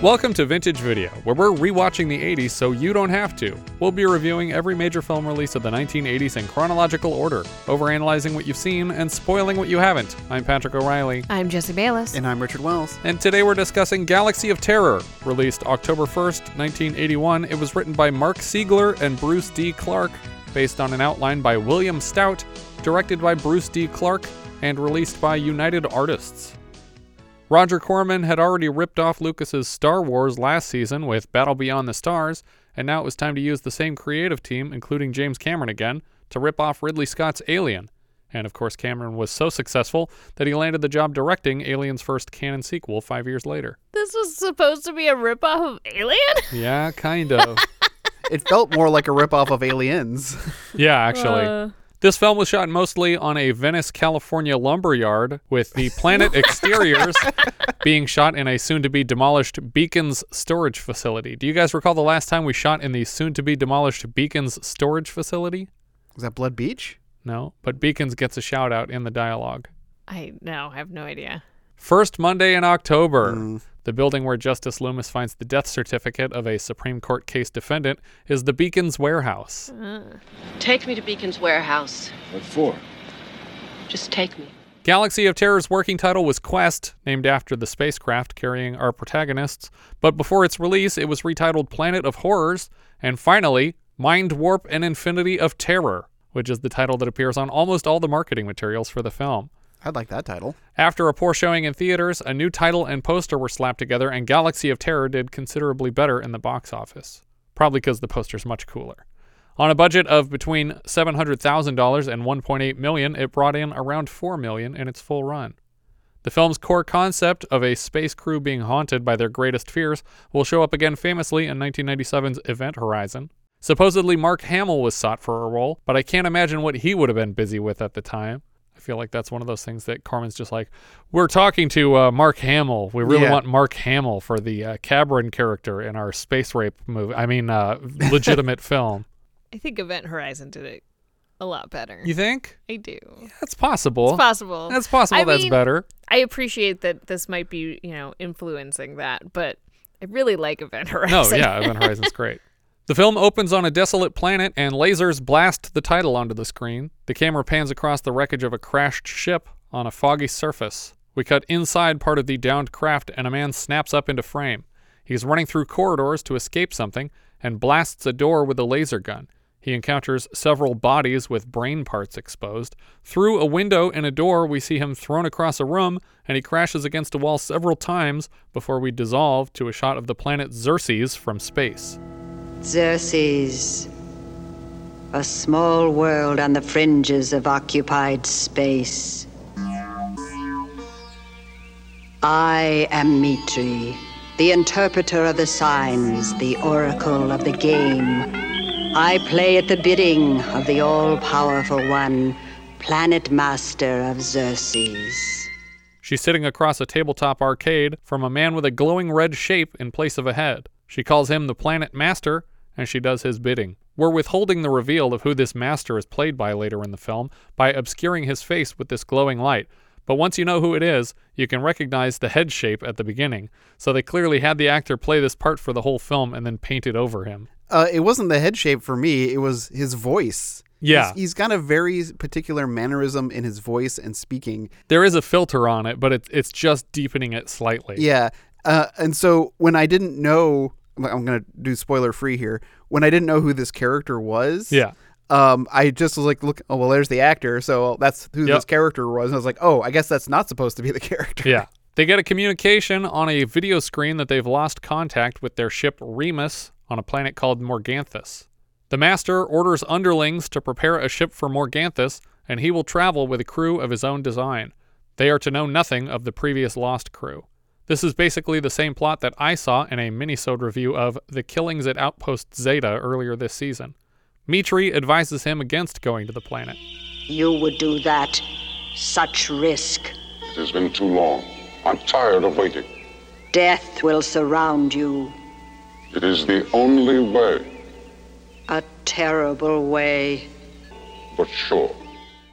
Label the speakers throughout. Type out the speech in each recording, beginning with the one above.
Speaker 1: Welcome to Vintage Video, where we're rewatching the 80s so you don't have to. We'll be reviewing every major film release of the 1980s in chronological order, overanalyzing what you've seen and spoiling what you haven't. I'm Patrick O'Reilly,
Speaker 2: I'm Jesse Bayless.
Speaker 3: And I'm Richard Wells.
Speaker 1: and today we're discussing Galaxy of Terror, released October 1st, 1981. It was written by Mark Siegler and Bruce D. Clark, based on an outline by William Stout, directed by Bruce D. Clark, and released by United Artists. Roger Corman had already ripped off Lucas's Star Wars last season with Battle Beyond the Stars, and now it was time to use the same creative team, including James Cameron again, to rip off Ridley Scott's Alien. And of course, Cameron was so successful that he landed the job directing Alien's first canon sequel five years later.
Speaker 2: This was supposed to be a ripoff of Alien?
Speaker 1: Yeah, kind of.
Speaker 3: It felt more like a ripoff of Aliens.
Speaker 1: yeah, actually.
Speaker 2: Uh,
Speaker 1: This film was shot mostly on a Venice, California lumberyard, with the planet exteriors being shot in a soon to be demolished Beacons storage facility. Do you guys recall the last time we shot in the soon to be demolished Beacons storage facility?
Speaker 3: Was that Blood Beach?
Speaker 1: No, but Beacons gets a shout out in the dialogue.
Speaker 2: I no, I have no idea.
Speaker 1: First Monday in October, mm. The building where Justice Loomis finds the death certificate of a Supreme Court case defendant is the Beacons warehouse. Uh-huh.
Speaker 4: Take me to Beacon's warehouse.
Speaker 5: What for?
Speaker 4: Just take me.
Speaker 1: Galaxy of Terror's working title was Quest, named after the spacecraft carrying our protagonists, but before its release, it was retitled Planet of Horrors, and finally, Mind Warp and Infinity of Terror, which is the title that appears on almost all the marketing materials for the film.
Speaker 3: I'd like that title.
Speaker 1: After a poor showing in theaters, a new title and poster were slapped together, and Galaxy of Terror did considerably better in the box office. Probably because the poster's much cooler. On a budget of between $700,000 and 1.8 million, it brought in around 4 million in its full run. The film's core concept of a space crew being haunted by their greatest fears will show up again famously in 1997's Event Horizon. Supposedly, Mark Hamill was sought for a role, but I can't imagine what he would have been busy with at the time. I feel like that's one of those things that Corman's just like, we're talking to uh, Mark Hamill. We really
Speaker 3: Yeah.
Speaker 1: want Mark Hamill for the uh, Cabrin character in our space rape movie. I mean, uh, legitimate film.
Speaker 2: I think Event Horizon did it a lot better.
Speaker 1: You think?
Speaker 2: I do.
Speaker 1: That's possible.
Speaker 2: It's possible.
Speaker 1: That's possible.
Speaker 2: I
Speaker 1: that's
Speaker 2: mean,
Speaker 1: better.
Speaker 2: I appreciate that this might be, you know, influencing that, but I really like Event Horizon.
Speaker 1: No, yeah, Event Horizon's great. The film opens on a desolate planet and lasers blast the title onto the screen. The camera pans across the wreckage of a crashed ship on a foggy surface. We cut inside part of the downed craft and a man snaps up into frame. He's running through corridors to escape something and blasts a door with a laser gun. He encounters several bodies with brain parts exposed. Through a window in a door, we see him thrown across a room, and he crashes against a wall several times before we dissolve to a shot of the planet Xerxes from space.
Speaker 6: Xerxes. A small world on the fringes of occupied space. I am Mitri, the interpreter of the signs, the oracle of the game. I play at the bidding of the all powerful one, planet master of Xerxes.
Speaker 1: She's sitting across a tabletop arcade from a man with a glowing red shape in place of a head. She calls him the Planet Master, and she does his bidding. We're withholding the reveal of who this master is played by later in the film by obscuring his face with this glowing light. But once you know who it is, you can recognize the head shape at the beginning. So they clearly had the actor play this part for the whole film and then paint it over him.
Speaker 3: Uh, it wasn't the head shape for me. It was his voice.
Speaker 1: Yeah.
Speaker 3: He's, he's got a very particular mannerism in his voice and speaking.
Speaker 1: There is a filter on it, but it, it's just deepening it slightly.
Speaker 3: Yeah. Uh, and so when I didn't know, I'm going to do spoiler free here. When I didn't know who this character was,
Speaker 1: Yeah.
Speaker 3: um, I just was like, look, oh, well, there's the actor. So that's who
Speaker 1: Yep.
Speaker 3: this character was. And I was like, oh, I guess that's not supposed to be the character.
Speaker 1: Yeah. They get a communication on a video screen that they've lost contact with their ship Remus on a planet called Morganthus. The Master orders underlings to prepare a ship for Morganthus, and he will travel with a crew of his own design. They are to know nothing of the previous lost crew. This is basically the same plot that I saw in a minisode review of The Killings at Outpost Zeta earlier this season. Mitri advises him against going to the planet.
Speaker 6: You would do that. Such risk.
Speaker 7: It has been too long. I'm tired of waiting.
Speaker 6: Death will surround you.
Speaker 7: It is the only way,
Speaker 6: A terrible way.
Speaker 7: but sure.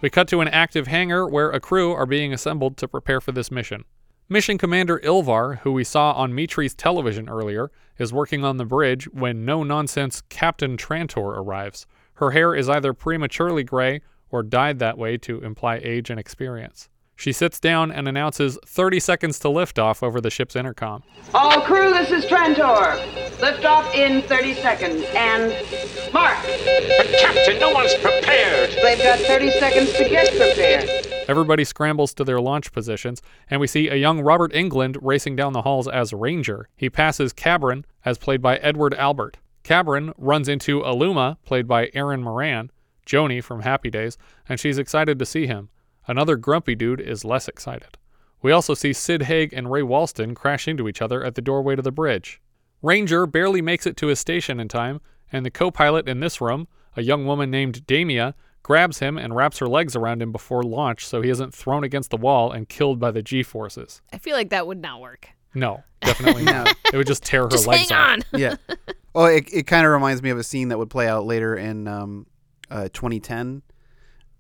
Speaker 1: We cut to an active hangar where a crew are being assembled to prepare for this mission. Mission Commander Ilvar, who we saw on Mitri's television earlier, is working on the bridge when no nonsense Captain Trantor arrives. Her hair is either prematurely gray or dyed that way to imply age and experience. She sits down and announces 30 seconds to liftoff over the ship's intercom.
Speaker 8: All crew, this is Trantor. Liftoff in 30 seconds. And mark.
Speaker 9: But Captain, no one's prepared.
Speaker 8: They've got 30 seconds to get prepared.
Speaker 1: Everybody scrambles to their launch positions, and we see a young Robert Englund racing down the halls as Ranger. He passes Cabron, as played by Edward Albert. Cabron runs into Aluma, played by Erin Moran, Joanie from Happy Days, and she's excited to see him. Another grumpy dude is less excited. We also see Sid Haig and Ray Walston crash into each other at the doorway to the bridge. Ranger barely makes it to his station in time, and the co pilot in this room, a young woman named Damia, grabs him and wraps her legs around him before launch so he isn't thrown against the wall and killed by the G forces.
Speaker 2: I feel like that would not work.
Speaker 1: No, definitely not. It would just tear her
Speaker 2: Just
Speaker 1: legs
Speaker 2: hang
Speaker 1: off.
Speaker 2: on.
Speaker 3: yeah. Well, it, it kind of reminds me of a scene that would play out later in um, uh, 2010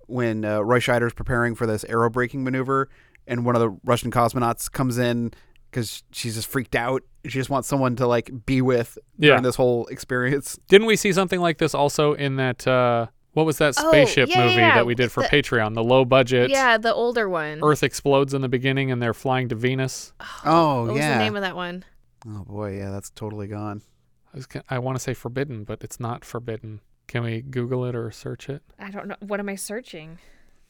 Speaker 3: when uh, Roy Scheider's preparing for this aero braking maneuver, and one of the Russian cosmonauts comes in because she's just freaked out. She just wants someone to like be with
Speaker 1: Yeah.
Speaker 3: during this whole experience.
Speaker 1: Didn't we see something like this also in that? Uh, what was that
Speaker 2: Oh,
Speaker 1: spaceship
Speaker 2: yeah, yeah,
Speaker 1: movie
Speaker 2: yeah.
Speaker 1: that we did for
Speaker 2: The-
Speaker 1: Patreon? The low budget.
Speaker 2: Yeah, the older one.
Speaker 1: Earth explodes in the beginning and they're flying to Venus.
Speaker 3: Oh
Speaker 2: what was
Speaker 3: yeah.
Speaker 2: the name of that one?
Speaker 3: oh boy, yeah, that's totally gone.
Speaker 1: I, was, I want to say forbidden, but it's not forbidden. Can we Google it or search it?
Speaker 2: I don't know. What am I searching?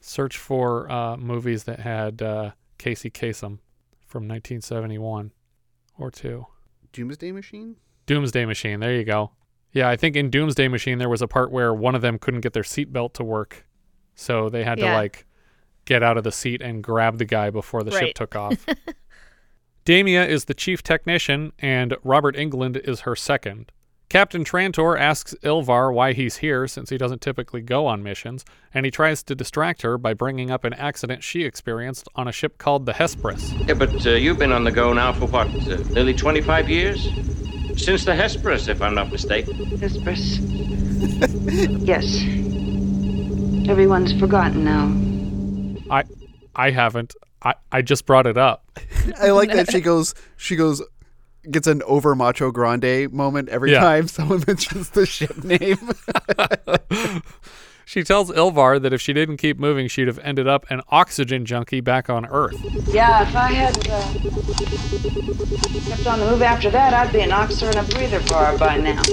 Speaker 1: Search for uh, movies that had uh, Casey Kasem from 1971 or two.
Speaker 3: Doomsday Machine.
Speaker 1: Doomsday Machine. There you go. Yeah, I think in Doomsday Machine there was a part where one of them couldn't get their seatbelt to work, so they had to like get out of the seat and grab the guy before the ship took off. Damia is the chief technician, and Robert Englund is her second. Captain Trantor asks Ilvar why he's here since he doesn't typically go on missions, and he tries to distract her by bringing up an accident she experienced on a ship called the Hesperus.
Speaker 10: Yeah, but uh, you've been on the go now for what, uh, nearly 25 years? Since the Hesperus, if I'm not mistaken.
Speaker 8: Hesperus. yes. Everyone's forgotten now.
Speaker 1: I I haven't. I, I just brought it up.
Speaker 3: I like that she goes. She goes. Gets an over macho grande moment every
Speaker 1: Yeah.
Speaker 3: time someone mentions the ship name.
Speaker 1: She tells Ilvar that if she didn't keep moving, she'd have ended up an oxygen junkie back on Earth.
Speaker 8: Yeah, if I had uh, kept on the move after that, I'd be an oxer and a breather bar by now.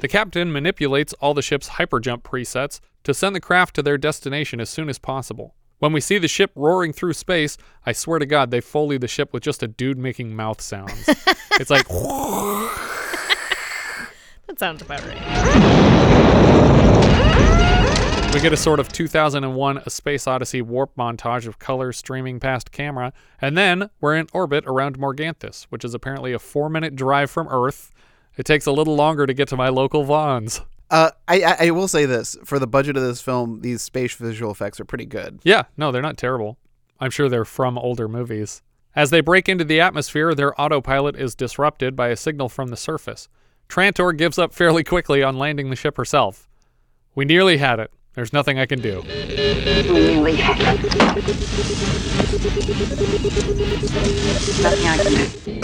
Speaker 1: The captain manipulates all the ship's hyperjump presets to send the craft to their destination as soon as possible. When we see the ship roaring through space, I swear to God, they foley the ship with just a dude making mouth sounds. it's like,
Speaker 2: That sounds about right.
Speaker 1: We get a sort of 2001 A Space Odyssey warp montage of colors streaming past camera, and then we're in orbit around Morganthus, which is apparently a four minute drive from Earth. It takes a little longer to get to my local Vaughn's.
Speaker 3: Uh, I, I I will say this for the budget of this film, these space visual effects are pretty good.
Speaker 1: Yeah, no, they're not terrible. I'm sure they're from older movies. As they break into the atmosphere, their autopilot is disrupted by a signal from the surface. Trantor gives up fairly quickly on landing the ship herself. We nearly had it. There's nothing I can do.
Speaker 8: Really. Nothing I can do.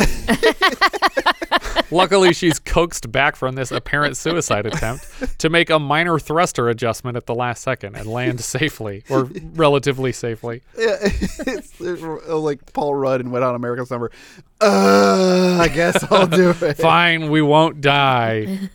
Speaker 1: Luckily, she's coaxed back from this apparent suicide attempt to make a minor thruster adjustment at the last second and land safely, or relatively safely.
Speaker 3: Yeah, it's uh, like Paul Rudd in Wet Hot American Summer. Uh, I guess I'll do it.
Speaker 1: Fine, we won't die.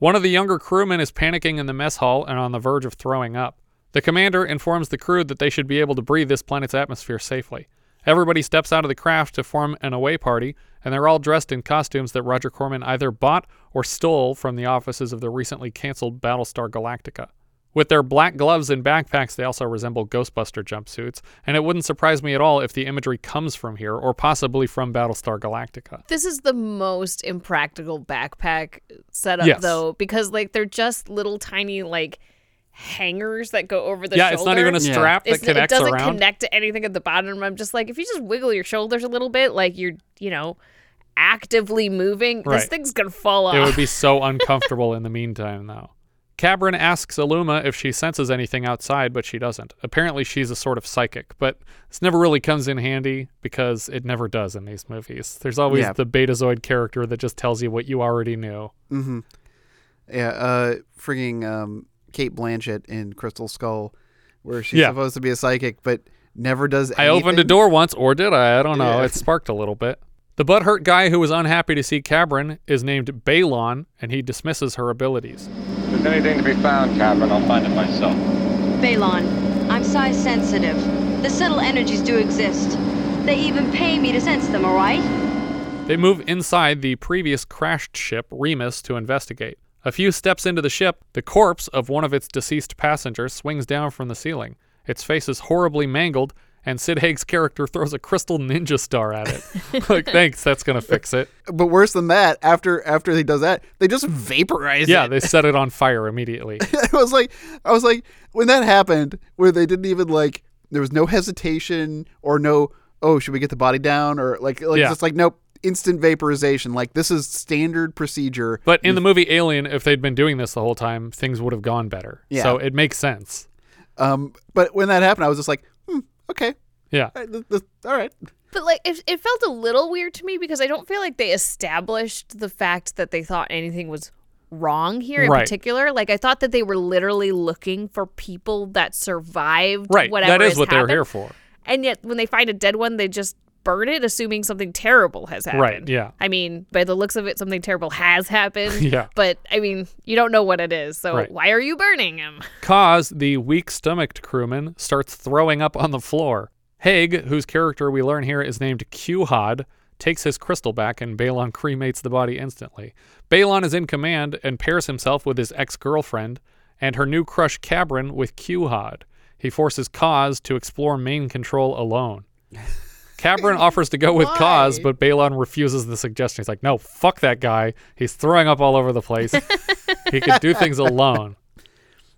Speaker 1: One of the younger crewmen is panicking in the mess hall and on the verge of throwing up. The commander informs the crew that they should be able to breathe this planet's atmosphere safely. Everybody steps out of the craft to form an away party, and they're all dressed in costumes that Roger Corman either bought or stole from the offices of the recently canceled Battlestar Galactica. With their black gloves and backpacks, they also resemble Ghostbuster jumpsuits, and it wouldn't surprise me at all if the imagery comes from here or possibly from Battlestar Galactica.
Speaker 2: This is the most impractical backpack setup,
Speaker 1: Yes.
Speaker 2: though, because like they're just little tiny like hangers that go over the
Speaker 1: yeah,
Speaker 2: shoulder.
Speaker 1: it's not even a strap that
Speaker 2: It's-
Speaker 1: connects
Speaker 2: it doesn't
Speaker 1: around.
Speaker 2: connect to anything at the bottom. I'm just like, if you just wiggle your shoulders a little bit, like you're, you know, actively moving,
Speaker 1: Right.
Speaker 2: this thing's gonna fall off.
Speaker 1: It would be so uncomfortable in the meantime, though. Cabrin asks Aluma if she senses anything outside, but she doesn't. Apparently, she's a sort of psychic, but this never really comes in handy because it never does in these movies. There's always
Speaker 3: Yeah.
Speaker 1: the Betazoid character that just tells you what you already knew.
Speaker 3: Mm-hmm. Yeah, uh, frigging um, Cate Blanchett in Crystal Skull, where she's
Speaker 1: Yeah.
Speaker 3: supposed to be a psychic, but never does.
Speaker 1: I opened a door once, or did I? I don't know.
Speaker 3: Yeah.
Speaker 1: It sparked a little bit. The butthurt guy who was unhappy to see Cabrin is named Balon, and he dismisses her abilities.
Speaker 11: If there's anything to be found, Captain, I'll find it myself.
Speaker 12: Balon, I'm psi sensitive. The subtle energies do exist. They even pay me to sense them, alright?
Speaker 1: They move inside the previous crashed ship, Remus, to investigate. A few steps into the ship, the corpse of one of its deceased passengers swings down from the ceiling. Its face is horribly mangled, and Sid Haig's character throws a crystal ninja star at it. like, thanks, that's gonna fix it.
Speaker 3: But worse than that, after after he does that, they just vaporize
Speaker 1: Yeah,
Speaker 3: it.
Speaker 1: Yeah, they set it on fire immediately.
Speaker 3: I was like, I was like, when that happened, where they didn't even like, there was no hesitation or no, oh, should we get the body down or like, like
Speaker 1: Yeah.
Speaker 3: just like, nope, instant vaporization. Like this is standard procedure.
Speaker 1: But in the movie Alien, if they'd been doing this the whole time, things would have gone better.
Speaker 3: Yeah.
Speaker 1: So it makes sense.
Speaker 3: Um, but when that happened, I was just like, okay,
Speaker 1: Yeah.
Speaker 3: all right, th- th- all right.
Speaker 2: But like, it, it felt a little weird to me because I don't feel like they established the fact that they thought anything was wrong here in
Speaker 1: Right.
Speaker 2: particular. Like, I thought that they were literally looking for people that survived
Speaker 1: Right.
Speaker 2: whatever
Speaker 1: that is
Speaker 2: has
Speaker 1: what they're here for.
Speaker 2: And yet, when they find a dead one, they just burn it, assuming something terrible has happened.
Speaker 1: Right, yeah.
Speaker 2: I mean, by the looks of it, something terrible has happened.
Speaker 1: Yeah.
Speaker 2: But I mean, you don't know what it is, so
Speaker 1: Right.
Speaker 2: why are you burning him?
Speaker 1: Kaz, the weak stomached crewman, starts throwing up on the floor. Haig, whose character we learn here is named Q-Hod, takes his crystal back and Balon cremates the body instantly. Balon is in command and pairs himself with his ex girlfriend and her new crush Cabrin with Q-Hod. He forces Kaz to explore main control alone. Cabrin offers to go with Kaz, but Balon refuses the suggestion. He's like, no, fuck that guy. He's throwing up all over the place. he can do things alone.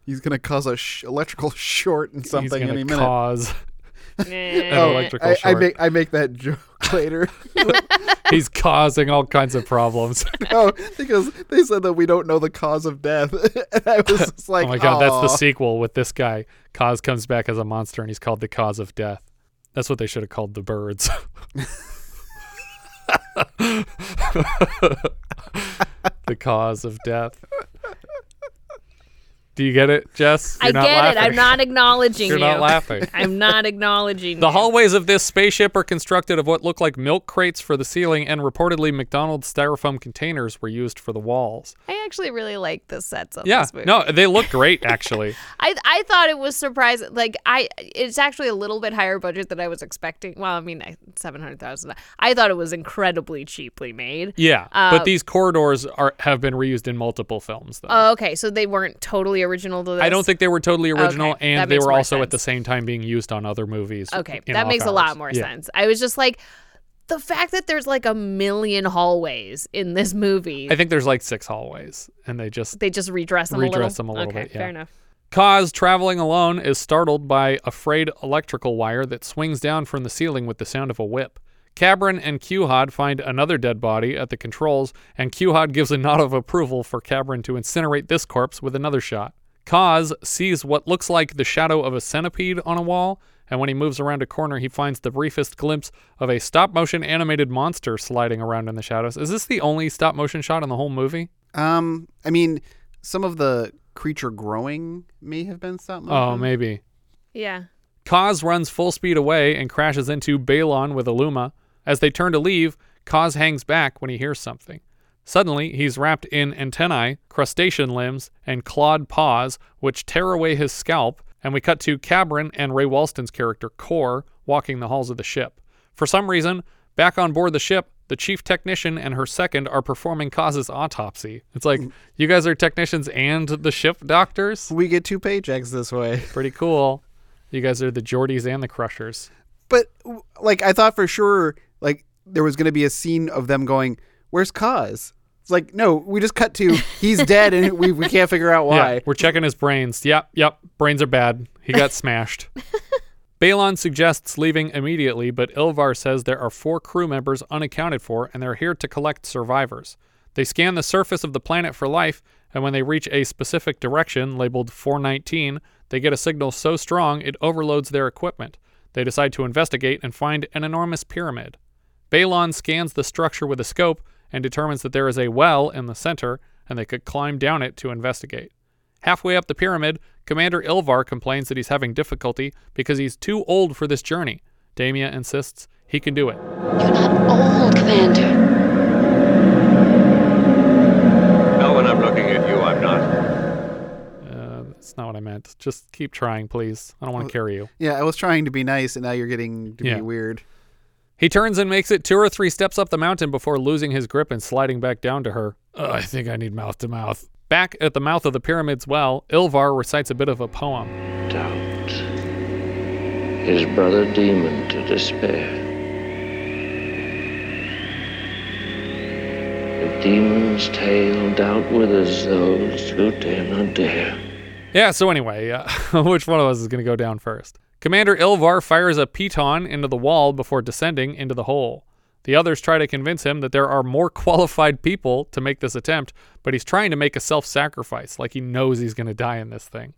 Speaker 3: He's gonna cause a sh- electrical short in something
Speaker 1: He's gonna
Speaker 3: any minute.
Speaker 1: cause an oh, electrical
Speaker 3: I, I make I make that joke later.
Speaker 1: He's causing all kinds of problems.
Speaker 3: no, oh, because they said that we don't know the cause of death, and I was just oh like,
Speaker 1: oh my god, that's the sequel with this guy. Kaz comes back as a monster and he's called the cause of death. That's what they should have called the birds. the cause of death. Do you get it, Jess?
Speaker 2: I
Speaker 1: You're not
Speaker 2: get it. I'm not acknowledging
Speaker 1: You're
Speaker 2: you.
Speaker 1: not laughing.
Speaker 2: I'm not acknowledging
Speaker 1: The
Speaker 2: you.
Speaker 1: hallways of this spaceship are constructed of what look like milk crates for the ceiling, and reportedly McDonald's styrofoam containers were used for the walls.
Speaker 2: I actually really like the sets of
Speaker 1: Yeah,
Speaker 2: this movie.
Speaker 1: no, they look great actually.
Speaker 2: I I thought it was surprising. Like I, it's actually a little bit higher budget than I was expecting. Well, I mean, seven hundred thousand. I thought it was incredibly cheaply made.
Speaker 1: Yeah,
Speaker 2: Uh,
Speaker 1: but these corridors are have been reused in multiple films though.
Speaker 2: Oh, okay. So they weren't totally original to this.
Speaker 1: I don't think they were totally original,
Speaker 2: Okay,
Speaker 1: and they were also at the same time being used on other movies.
Speaker 2: Okay, that makes a lot more
Speaker 1: Yeah.
Speaker 2: sense. I was just like, the fact that there's like a million hallways in this movie.
Speaker 1: I think there's like six hallways, and they just
Speaker 2: they just redress them a little.
Speaker 1: them a little
Speaker 2: okay,
Speaker 1: bit. Yeah.
Speaker 2: fair enough.
Speaker 1: Kaz, traveling alone, is startled by a frayed electrical wire that swings down from the ceiling with the sound of a whip. Cabrin and Q-Hod find another dead body at the controls, and Q-Hod gives a nod of approval for Cabrin to incinerate this corpse with another shot. Kaz sees what looks like the shadow of a centipede on a wall, and when he moves around a corner, he finds the briefest glimpse of a stop motion animated monster sliding around in the shadows. Is this the only stop motion shot in the whole movie?
Speaker 3: Um, I mean, some of the creature growing may have been stop motion.
Speaker 1: Oh, maybe.
Speaker 2: Yeah.
Speaker 1: Kaz runs full speed away and crashes into Balon with Aluma. As they turn to leave, Kaz hangs back when he hears something. Suddenly, he's wrapped in antennae, crustacean limbs, and clawed paws, which tear away his scalp, and we cut to Cabrin and Ray Walston's character, Core, walking the halls of the ship. For some reason, back on board the ship, The chief technician and her second are performing Kaz's autopsy. It's like, you guys are technicians and the ship doctors?
Speaker 3: We get two paychecks this way.
Speaker 1: Pretty cool. You guys are the Geordies and the Crushers.
Speaker 3: But like I thought for sure, like there was going to be a scene of them going, "Where's Kaz?" It's like no, we just cut to he's dead and we, we can't figure out why.
Speaker 1: Yeah, we're checking his brains. Yep, yep. Brains are bad. He got smashed. Balon suggests leaving immediately, but Ilvar says there are four crew members unaccounted for and they're here to collect survivors. They scan the surface of the planet for life, and when they reach a specific direction labeled 419, they get a signal so strong it overloads their equipment. They decide to investigate and find an enormous pyramid. Balon scans the structure with a scope and determines that there is a well in the center, and they could climb down it to investigate. Halfway up the pyramid, Commander Ilvar complains that he's having difficulty because he's too old for this journey. Damia insists he can do it.
Speaker 4: You're not old Commander.
Speaker 5: No, when I'm looking at you, I'm not.
Speaker 1: Uh, that's not what I meant. Just keep trying, please. I don't want to carry you.
Speaker 3: Yeah, I was trying to be nice, and now you're getting to
Speaker 1: Yeah.
Speaker 3: be weird.
Speaker 1: He turns and makes it two or three steps up the mountain before losing his grip and sliding back down to her. "Uh, I think I need mouth to mouth. Back at the mouth of the pyramid's well, Ilvar recites a bit of a poem.
Speaker 10: Doubt. His brother demon to despair. The demon's tail doubt withers those who dare not dare.
Speaker 1: Yeah, so anyway, uh, which one of us is going to go down first? Commander Ilvar fires a piton into the wall before descending into the hole. The others try to convince him that there are more qualified people to make this attempt, but he's trying to make a self sacrifice, like he knows he's going to die in this thing.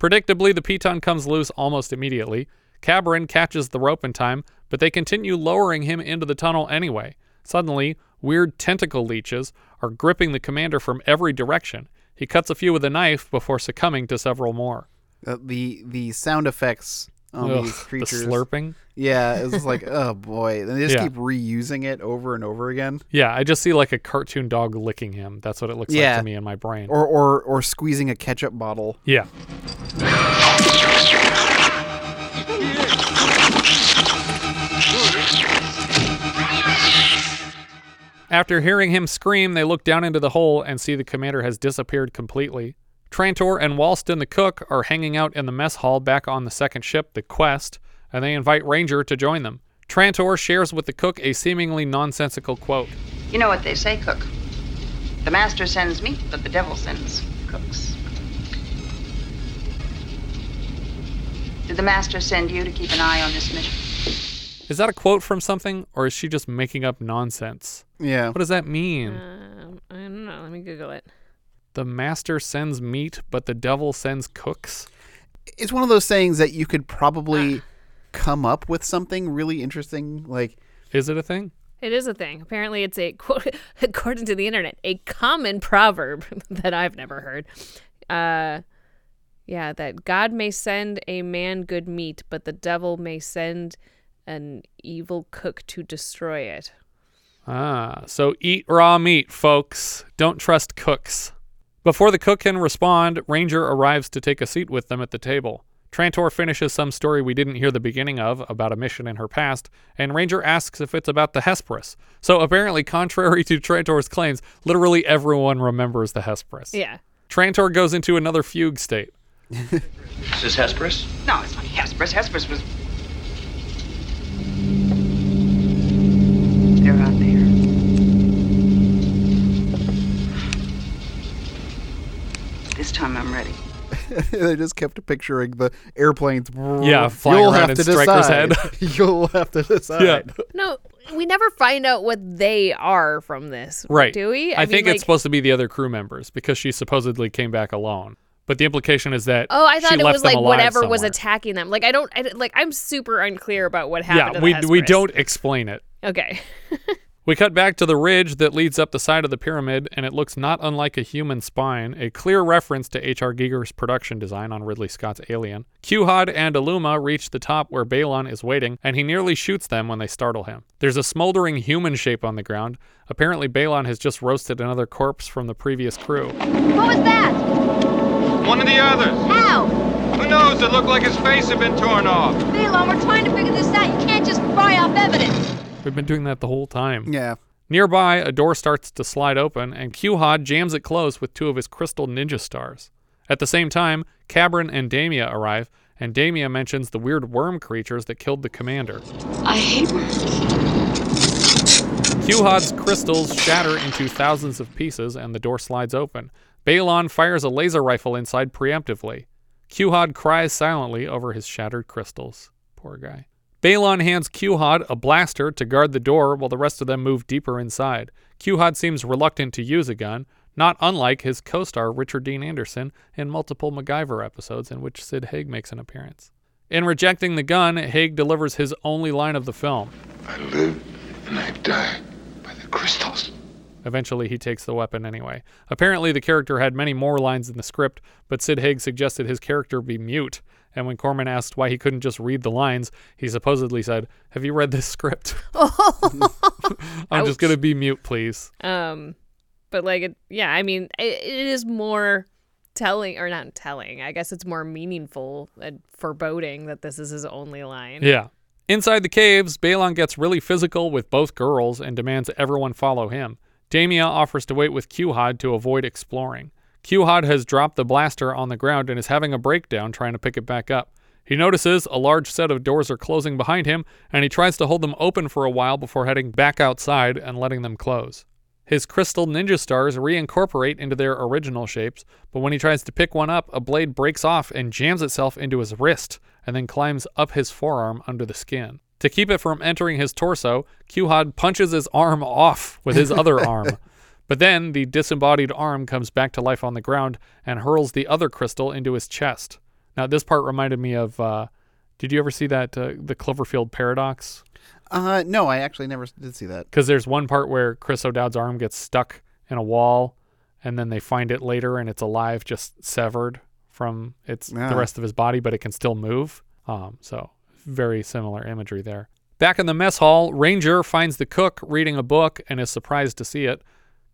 Speaker 1: Predictably, the piton comes loose almost immediately. Cabarin catches the rope in time, but they continue lowering him into the tunnel anyway. Suddenly, weird tentacle leeches are gripping the commander from every direction. He cuts a few with a knife before succumbing to several more.
Speaker 3: Uh, the the sound effects on
Speaker 1: Ugh,
Speaker 3: these
Speaker 1: the
Speaker 3: creatures.
Speaker 1: slurping?
Speaker 3: Yeah, it's like oh boy, and they just
Speaker 1: Yeah.
Speaker 3: keep reusing it over and over again.
Speaker 1: Yeah, I just see like a cartoon dog licking him. That's what it looks like to me in my brain.
Speaker 3: Or or or squeezing a ketchup bottle.
Speaker 1: yeah. After hearing him scream, they look down into the hole and see the commander has disappeared completely. Trantor and Walston the cook are hanging out in the mess hall back on the second ship, the Quest, and they invite Ranger to join them. Trantor shares with the cook a seemingly nonsensical quote.
Speaker 8: You know what they say, Cook. The master sends meat, but the devil sends cooks. Did the master send you to keep an eye on this mission?
Speaker 1: Is that a quote from something, or is she just making up nonsense?
Speaker 3: Yeah.
Speaker 1: What does that mean?
Speaker 2: Um, I don't know. Let me Google it.
Speaker 1: The master sends meat, but the devil sends cooks?
Speaker 3: It's one of those sayings that you could probably come up with something really interesting. Like,
Speaker 1: is it a thing?
Speaker 2: It is a thing. Apparently, it's a quote, according to the internet, a common proverb that I've never heard. Uh, yeah, that God may send a man good meat, but the devil may send an evil cook to destroy it.
Speaker 1: Ah, so eat raw meat, folks. Don't trust cooks. Before the cook can respond, Ranger arrives to take a seat with them at the table. Trantor finishes some story we didn't hear the beginning of about a mission in her past, and Ranger asks if it's about the Hesperus. So apparently, contrary to Trantor's claims, literally everyone remembers the Hesperus.
Speaker 2: Yeah.
Speaker 1: Trantor goes into another fugue state.
Speaker 5: Is this Hesperus?
Speaker 8: No, it's not Hesperus. Hesperus was. They're out there. This time I'm ready.
Speaker 3: they just kept picturing the airplanes.
Speaker 1: Yeah, flying
Speaker 3: You'll
Speaker 1: around
Speaker 3: have
Speaker 1: in
Speaker 3: to
Speaker 1: Striker's
Speaker 3: decide.
Speaker 1: head.
Speaker 3: You'll have to decide.
Speaker 1: Yeah.
Speaker 2: No, we never find out what they are from this.
Speaker 1: Right.
Speaker 2: Do we?
Speaker 1: I,
Speaker 2: mean,
Speaker 1: think
Speaker 2: like-
Speaker 1: it's supposed to be the other crew members because she supposedly came back alone. But the implication is that
Speaker 2: Oh, I
Speaker 1: she
Speaker 2: thought it
Speaker 1: left
Speaker 2: was
Speaker 1: them
Speaker 2: like
Speaker 1: alive
Speaker 2: whatever was
Speaker 1: somewhere.
Speaker 2: attacking them. Like I don't, I, don't- like I'm super unclear about what happened.
Speaker 1: Yeah,
Speaker 2: to the
Speaker 1: we we
Speaker 2: Hesperus.
Speaker 1: don't explain it.
Speaker 2: Okay.
Speaker 1: We cut back to the ridge that leads up the side of the pyramid, and it looks not unlike a human spine, a clear reference to H.R. Giger's production design on Ridley Scott's Alien. Q-Hod and Aluma reach the top where Balon is waiting, and he nearly shoots them when they startle him. There's a smoldering human shape on the ground. Apparently, Balon has just roasted another corpse from the previous crew.
Speaker 13: What was that?
Speaker 11: One of the others.
Speaker 13: How?
Speaker 11: Who knows? It looked like his face had been torn off.
Speaker 13: Balon, we're trying to figure this out. You can't just fry off evidence.
Speaker 1: We've been doing that the whole time.
Speaker 3: Yeah.
Speaker 1: Nearby, a door starts to slide open, and Q-Hod jams it closed with two of his crystal ninja stars. At the same time, Cabrin and Damia arrive, and Damia mentions the weird worm creatures that killed the commander.
Speaker 4: I hate worms.
Speaker 1: Q-Hod's crystals shatter into thousands of pieces, and the door slides open. Balon fires a laser rifle inside preemptively. Q-Hod cries silently over his shattered crystals. Poor guy. Balon hands Q-Hod a blaster to guard the door while the rest of them move deeper inside. Q-Hod seems reluctant to use a gun, not unlike his co-star Richard Dean Anderson in multiple MacGyver episodes in which Sid Haig makes an appearance. In rejecting the gun, Haig delivers his only line of the film.
Speaker 7: I live and I die by the crystals.
Speaker 1: Eventually, he takes the weapon anyway. Apparently, the character had many more lines in the script, but Sid Haig suggested his character be mute. And when Corman asked why he couldn't just read the lines, he supposedly said, Have you read this script? I'm just going to be mute, please.
Speaker 2: Um, but like, it, yeah, I mean, it, it is more telling, or not telling. I guess it's more meaningful and foreboding that this is his only line.
Speaker 1: Yeah. Inside the caves, Balon gets really physical with both girls and demands everyone follow him. Damia offers to wait with Q-Hod to avoid exploring. Q-Hod has dropped the blaster on the ground and is having a breakdown trying to pick it back up. He notices a large set of doors are closing behind him, and he tries to hold them open for a while before heading back outside and letting them close. His crystal ninja stars reincorporate into their original shapes, but when he tries to pick one up, a blade breaks off and jams itself into his wrist, and then climbs up his forearm under the skin. To keep it from entering his torso, Q-Hod punches his arm off with his other arm. But then the disembodied arm comes back to life on the ground and hurls the other crystal into his chest. Now, this part reminded me of. Uh, did you ever see that uh, the Cloverfield paradox?
Speaker 3: Uh, no, I actually never did see that.
Speaker 1: Because there's one part where Chris O'Dowd's arm gets stuck in a wall, and then they find it later, and it's alive, just severed from its
Speaker 3: Yeah.
Speaker 1: the rest of his body, but it can still move. Um, so very similar imagery there. Back in the mess hall, Ranger finds the cook reading a book and is surprised to see it.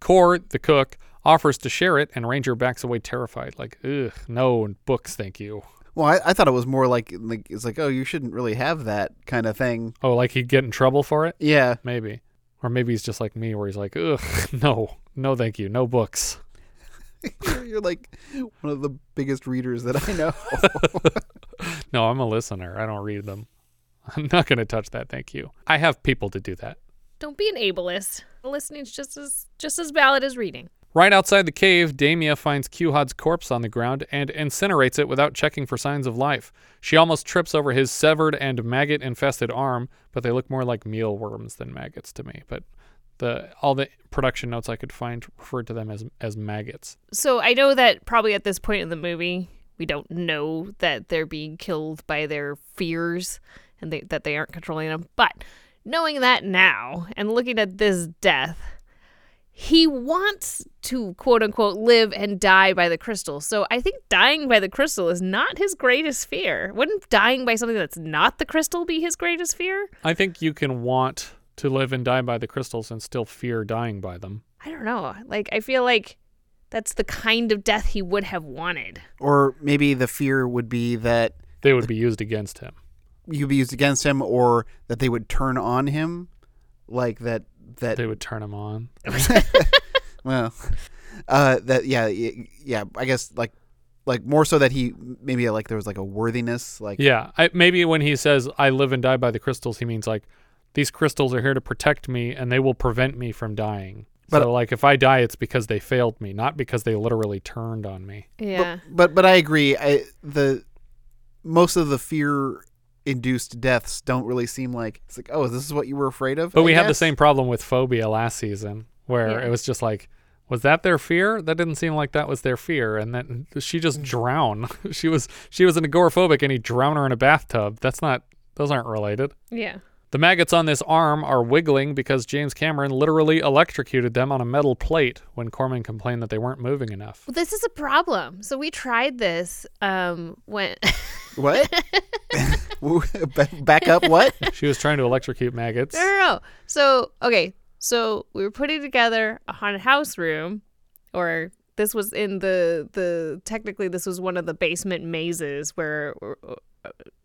Speaker 1: Core, the cook, offers to share it, and Ranger backs away terrified, like, ugh, no and books, thank you.
Speaker 3: Well, I, I thought it was more like like it's like oh you shouldn't really have that kind of thing.
Speaker 1: Oh, like he'd get in trouble for it?
Speaker 3: Yeah,
Speaker 1: Maybe. Or maybe he's just like me, where he's like, ugh, no, no, thank you, no books.
Speaker 3: you're, you're like one of the biggest readers that I know.
Speaker 1: No, I'm a listener. I don't read them. I'm not going to touch that, thank you. I have people to do that.
Speaker 2: Don't be an ableist. Listening's just as just as valid as reading.
Speaker 1: Right outside the cave, Damia finds Q-Hod's corpse on the ground and incinerates it without checking for signs of life. She almost trips over his severed and maggot-infested arm, but they look more like mealworms than maggots to me. But the all the production notes I could find referred to them as as maggots.
Speaker 2: So I know that probably at this point in the movie, we don't know that they're being killed by their fears and they, that they aren't controlling them. But knowing that now and looking at this death, he wants to quote unquote live and die by the crystal. So I think dying by the crystal is not his greatest fear. Wouldn't dying by something that's not the crystal be his greatest fear?
Speaker 1: I think you can want to live and die by the crystals and still fear dying by them.
Speaker 2: I don't know. Like I feel like that's the kind of death he would have wanted.
Speaker 3: or maybe the fear would be that
Speaker 1: They would be used against him.
Speaker 3: You'd be used against him, or that they would turn on him, like that. That
Speaker 1: They would turn him on.
Speaker 3: well, uh, that yeah, yeah. I guess like like more so that he maybe like there was like a worthiness, like
Speaker 1: Yeah, I, maybe when he says "I live and die by the crystals," he means like these crystals are here to protect me and they will prevent me from dying.
Speaker 3: But-
Speaker 1: so, like, if I die, it's because they failed me, not because they literally turned on me.
Speaker 2: Yeah.
Speaker 3: But but I agree. I the most of the fear induced deaths don't really seem like it's like oh this is what you were afraid of.
Speaker 1: But
Speaker 3: I
Speaker 1: we had the same problem with phobia last season, where
Speaker 2: Yeah.
Speaker 1: it was just like, was that their fear? That didn't seem like that was their fear, and then she just mm. drowned. she was she was an agoraphobic, and he drowned her in a bathtub. That's not; those aren't related.
Speaker 2: Yeah.
Speaker 1: The maggots on this arm are wiggling because James Cameron literally electrocuted them on a metal plate when Corman complained that they weren't moving enough.
Speaker 2: Well, this is a problem. So we tried this um when
Speaker 3: What? Back up. What?
Speaker 1: She was trying to electrocute maggots.
Speaker 2: No, no, no. So, okay. So we were putting together a haunted house room, or this was in the the technically this was one of the basement mazes where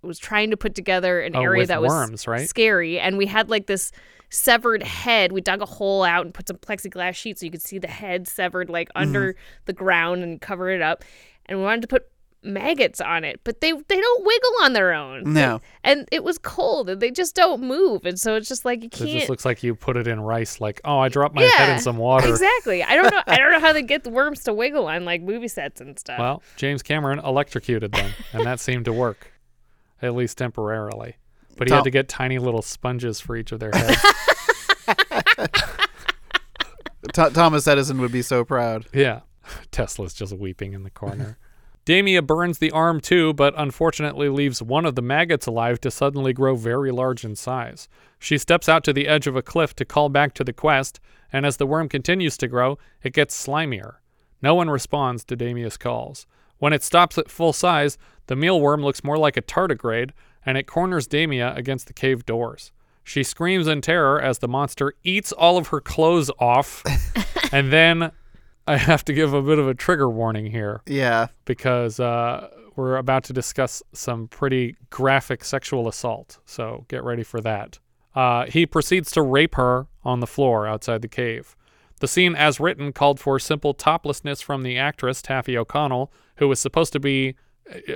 Speaker 2: was trying to put together an
Speaker 1: Oh,
Speaker 2: area that was
Speaker 1: right?
Speaker 2: scary, and we had like this severed head. We dug a hole out and put some plexiglass sheets so you could see the head severed like mm. under the ground and cover it up. And we wanted to put maggots on it, but they they don't wiggle on their own.
Speaker 3: No.
Speaker 2: And it was cold and they just don't move. And so it's just like you
Speaker 1: So it
Speaker 2: can't
Speaker 1: just looks like you put it in rice. Like, oh, I dropped my head in some water.
Speaker 2: Exactly. I don't know I don't know how they get the worms to wiggle on like movie sets and stuff.
Speaker 1: Well, James Cameron electrocuted them, and that seemed to work, at least temporarily. But he
Speaker 3: Tom-
Speaker 1: had to get tiny little sponges for each of their heads.
Speaker 3: Th- Thomas Edison would be so proud.
Speaker 1: yeah. Tesla's just weeping in the corner. Damia burns the arm too, but unfortunately leaves one of the maggots alive to suddenly grow very large in size. She steps out to the edge of a cliff to call back to the quest, and as the worm continues to grow, it gets slimier. No one responds to Damia's calls. When it stops at full size, the mealworm looks more like a tardigrade, and it corners Damia against the cave doors. She screams in terror as the monster eats all of her clothes off, and then I have to give a bit of a trigger warning here
Speaker 3: Yeah.
Speaker 1: because uh, we're about to discuss some pretty graphic sexual assault. So get ready for that. Uh, he proceeds to rape her on the floor outside the cave. The scene, as written, called for simple toplessness from the actress Taaffe O'Connell, who was supposed to be.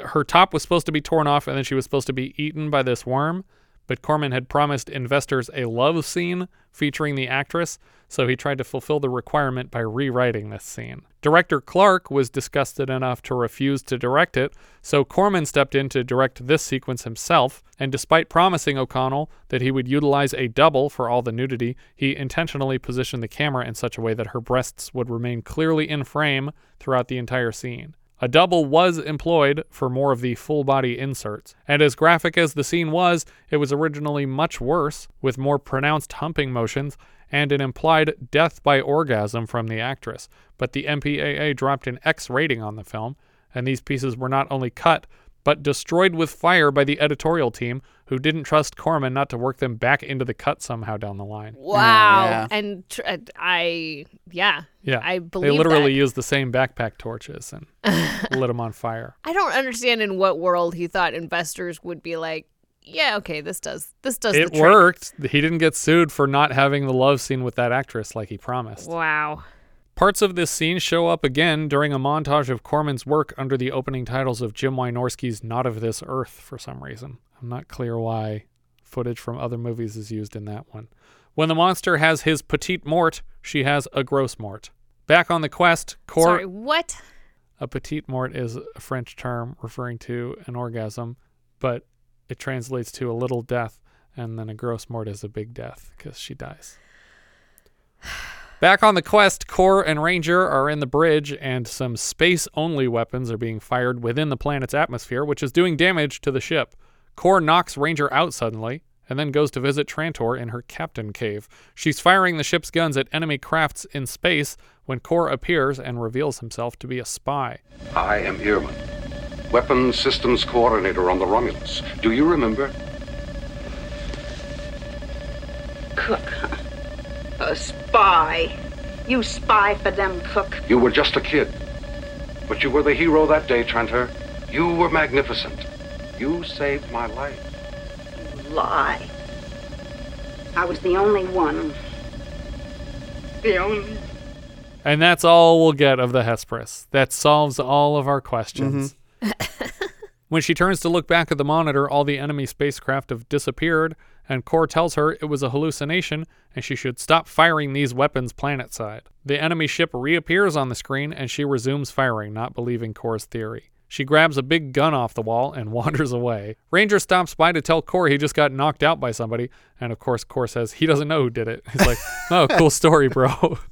Speaker 1: Her top was supposed to be torn off and then she was supposed to be eaten by this worm. But Corman had promised investors a love scene featuring the actress, so he tried to fulfill the requirement by rewriting this scene. Director Clark was disgusted enough to refuse to direct it, so Corman stepped in to direct this sequence himself, and despite promising O'Connell that he would utilize a double for all the nudity, he intentionally positioned the camera in such a way that her breasts would remain clearly in frame throughout the entire scene. A double was employed for more of the full body inserts, and as graphic as the scene was, it was originally much worse, with more pronounced humping motions and an implied death by orgasm from the actress. But the MPAA dropped an X rating on the film, and these pieces were not only cut, but destroyed with fire by the editorial team, who didn't trust Corman not to work them back into the cut somehow down the line.
Speaker 2: Wow.
Speaker 3: yeah.
Speaker 2: And tr- uh, I yeah.
Speaker 1: Yeah,
Speaker 2: I believe
Speaker 1: they literally
Speaker 2: that.
Speaker 1: used the same backpack torches and lit them on fire.
Speaker 2: I don't understand in what world he thought investors would be like, yeah, okay, this does this does
Speaker 1: it
Speaker 2: the
Speaker 1: worked. He didn't get sued for not having the love scene with that actress like he promised.
Speaker 2: Wow.
Speaker 1: Parts of this scene show up again during a montage of Corman's work under the opening titles of Jim Wynorski's Not of This Earth for some reason. I'm not clear why footage from other movies is used in that one. When the monster has his petite mort, she has a gross mort. Back on the quest, Cor
Speaker 2: Sorry, what?
Speaker 1: a petite mort is a French term referring to an orgasm, but it translates to a little death, and then a gross mort is a big death because she dies. Back on the quest, Core and Ranger are in the bridge, and some space only weapons are being fired within the planet's atmosphere, which is doing damage to the ship. Core knocks Ranger out suddenly, and then goes to visit Trantor in her captain cave. She's firing the ship's guns at enemy crafts in space when Core appears and reveals himself to be a spy.
Speaker 14: I am Ehrman, Weapons Systems Coordinator on the Romulus. Do you remember?
Speaker 8: Cook, huh? A spy. You spy for them, Cook.
Speaker 14: You were just a kid. But you were the hero that day, Trantor. You were magnificent. You saved my life.
Speaker 8: Lie. I was the only one. The only.
Speaker 1: And that's all we'll get of the Hesperus. That solves all of our questions. Mm-hmm. when she turns to look back at the monitor, all the enemy spacecraft have disappeared, and Core tells her it was a hallucination and she should stop firing these weapons planetside. The enemy ship reappears on the screen and she resumes firing, not believing Core's theory. She grabs a big gun off the wall and wanders away. Ranger stops by to tell Core he just got knocked out by somebody, and of course, Core says he doesn't know who did it. He's like, oh, cool story, bro.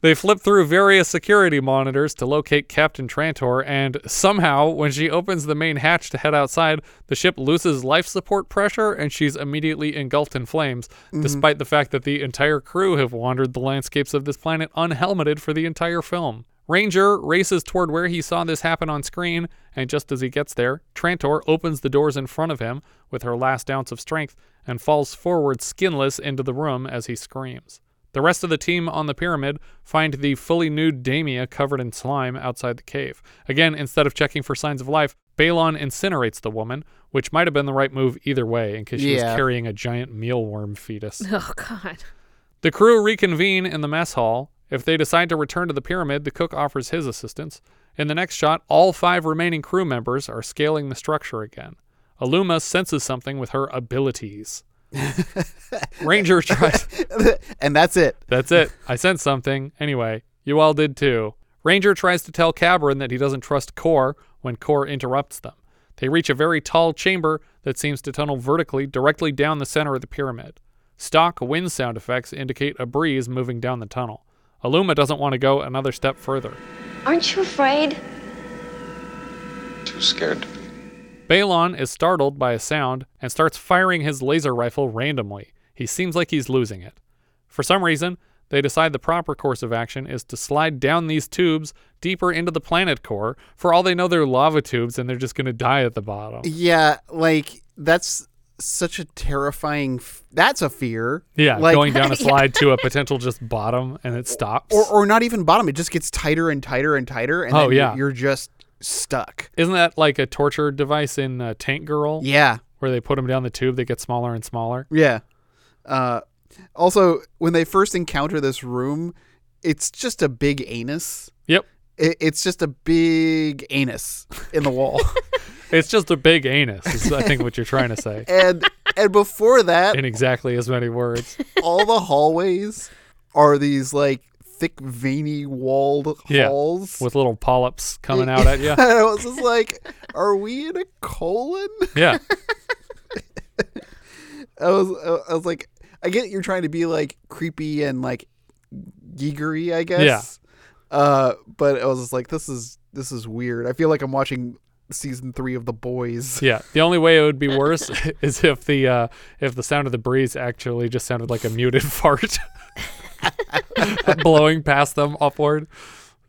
Speaker 1: They flip through various security monitors to locate Captain Trantor, and somehow, when she opens the main hatch to head outside, the ship loses life support pressure and she's immediately engulfed in flames, mm-hmm. despite the fact that the entire crew have wandered the landscapes of this planet unhelmeted for the entire film. Ranger races toward where he saw this happen on screen, and just as he gets there, Trantor opens the doors in front of him with her last ounce of strength and falls forward skinless into the room as he screams. The rest of the team on the pyramid find the fully nude Damia covered in slime outside the cave. Again, instead of checking for signs of life, Balon incinerates the woman, which might have been the right move either way in case she
Speaker 3: Yeah.
Speaker 1: was carrying a giant mealworm fetus.
Speaker 2: Oh God.
Speaker 1: The crew reconvene in the mess hall. If they decide to return to the pyramid, the cook offers his assistance. In the next shot, all five remaining crew members are scaling the structure again. Aluma senses something with her abilities. Ranger tries.
Speaker 3: and that's it.
Speaker 1: That's it. I sense something. Anyway, you all did too. Ranger tries to tell Cabron that he doesn't trust Core when Core interrupts them. They reach a very tall chamber that seems to tunnel vertically directly down the center of the pyramid. Stock wind sound effects indicate a breeze moving down the tunnel. Aluma doesn't want to go another step further.
Speaker 13: Aren't you afraid?
Speaker 7: Too scared.
Speaker 1: Balon is startled by a sound and starts firing his laser rifle randomly. He seems like he's losing it. For some reason, they decide the proper course of action is to slide down these tubes deeper into the planet core. For all they know, they're lava tubes and they're just going to die at the bottom.
Speaker 3: Yeah, like that's such a terrifying. F- that's a fear.
Speaker 1: Yeah,
Speaker 3: like,
Speaker 1: going down a slide to a potential just bottom and it stops.
Speaker 3: or or not even bottom. It just gets tighter and tighter and tighter, and
Speaker 1: Oh,
Speaker 3: then you're-
Speaker 1: yeah.
Speaker 3: you're just stuck.
Speaker 1: Isn't that like a torture device in uh, Tank Girl?
Speaker 3: Yeah,
Speaker 1: Where they put them down the tube, they get smaller and smaller.
Speaker 3: yeah. Uh, also, when they first encounter this room, it's just a big anus.
Speaker 1: Yep.
Speaker 3: It, it's just a big anus in the wall,
Speaker 1: It's just a big anus, is I think what you're trying to say.
Speaker 3: and and before that,
Speaker 1: In exactly as many words.
Speaker 3: all the hallways are these like thick, veiny walled
Speaker 1: Yeah.
Speaker 3: halls
Speaker 1: With little polyps coming out at you.
Speaker 3: And I was just like, "Are we in a colon?"
Speaker 1: Yeah.
Speaker 3: I was, I was like, I get you're trying to be like creepy and like geegery, I guess.
Speaker 1: Yeah.
Speaker 3: Uh, but I was just like, this is this is weird. I feel like I'm watching season three of The Boys.
Speaker 1: Yeah. The only way it would be worse is if the uh, if the sound of the breeze actually just sounded like a muted fart blowing past them upward.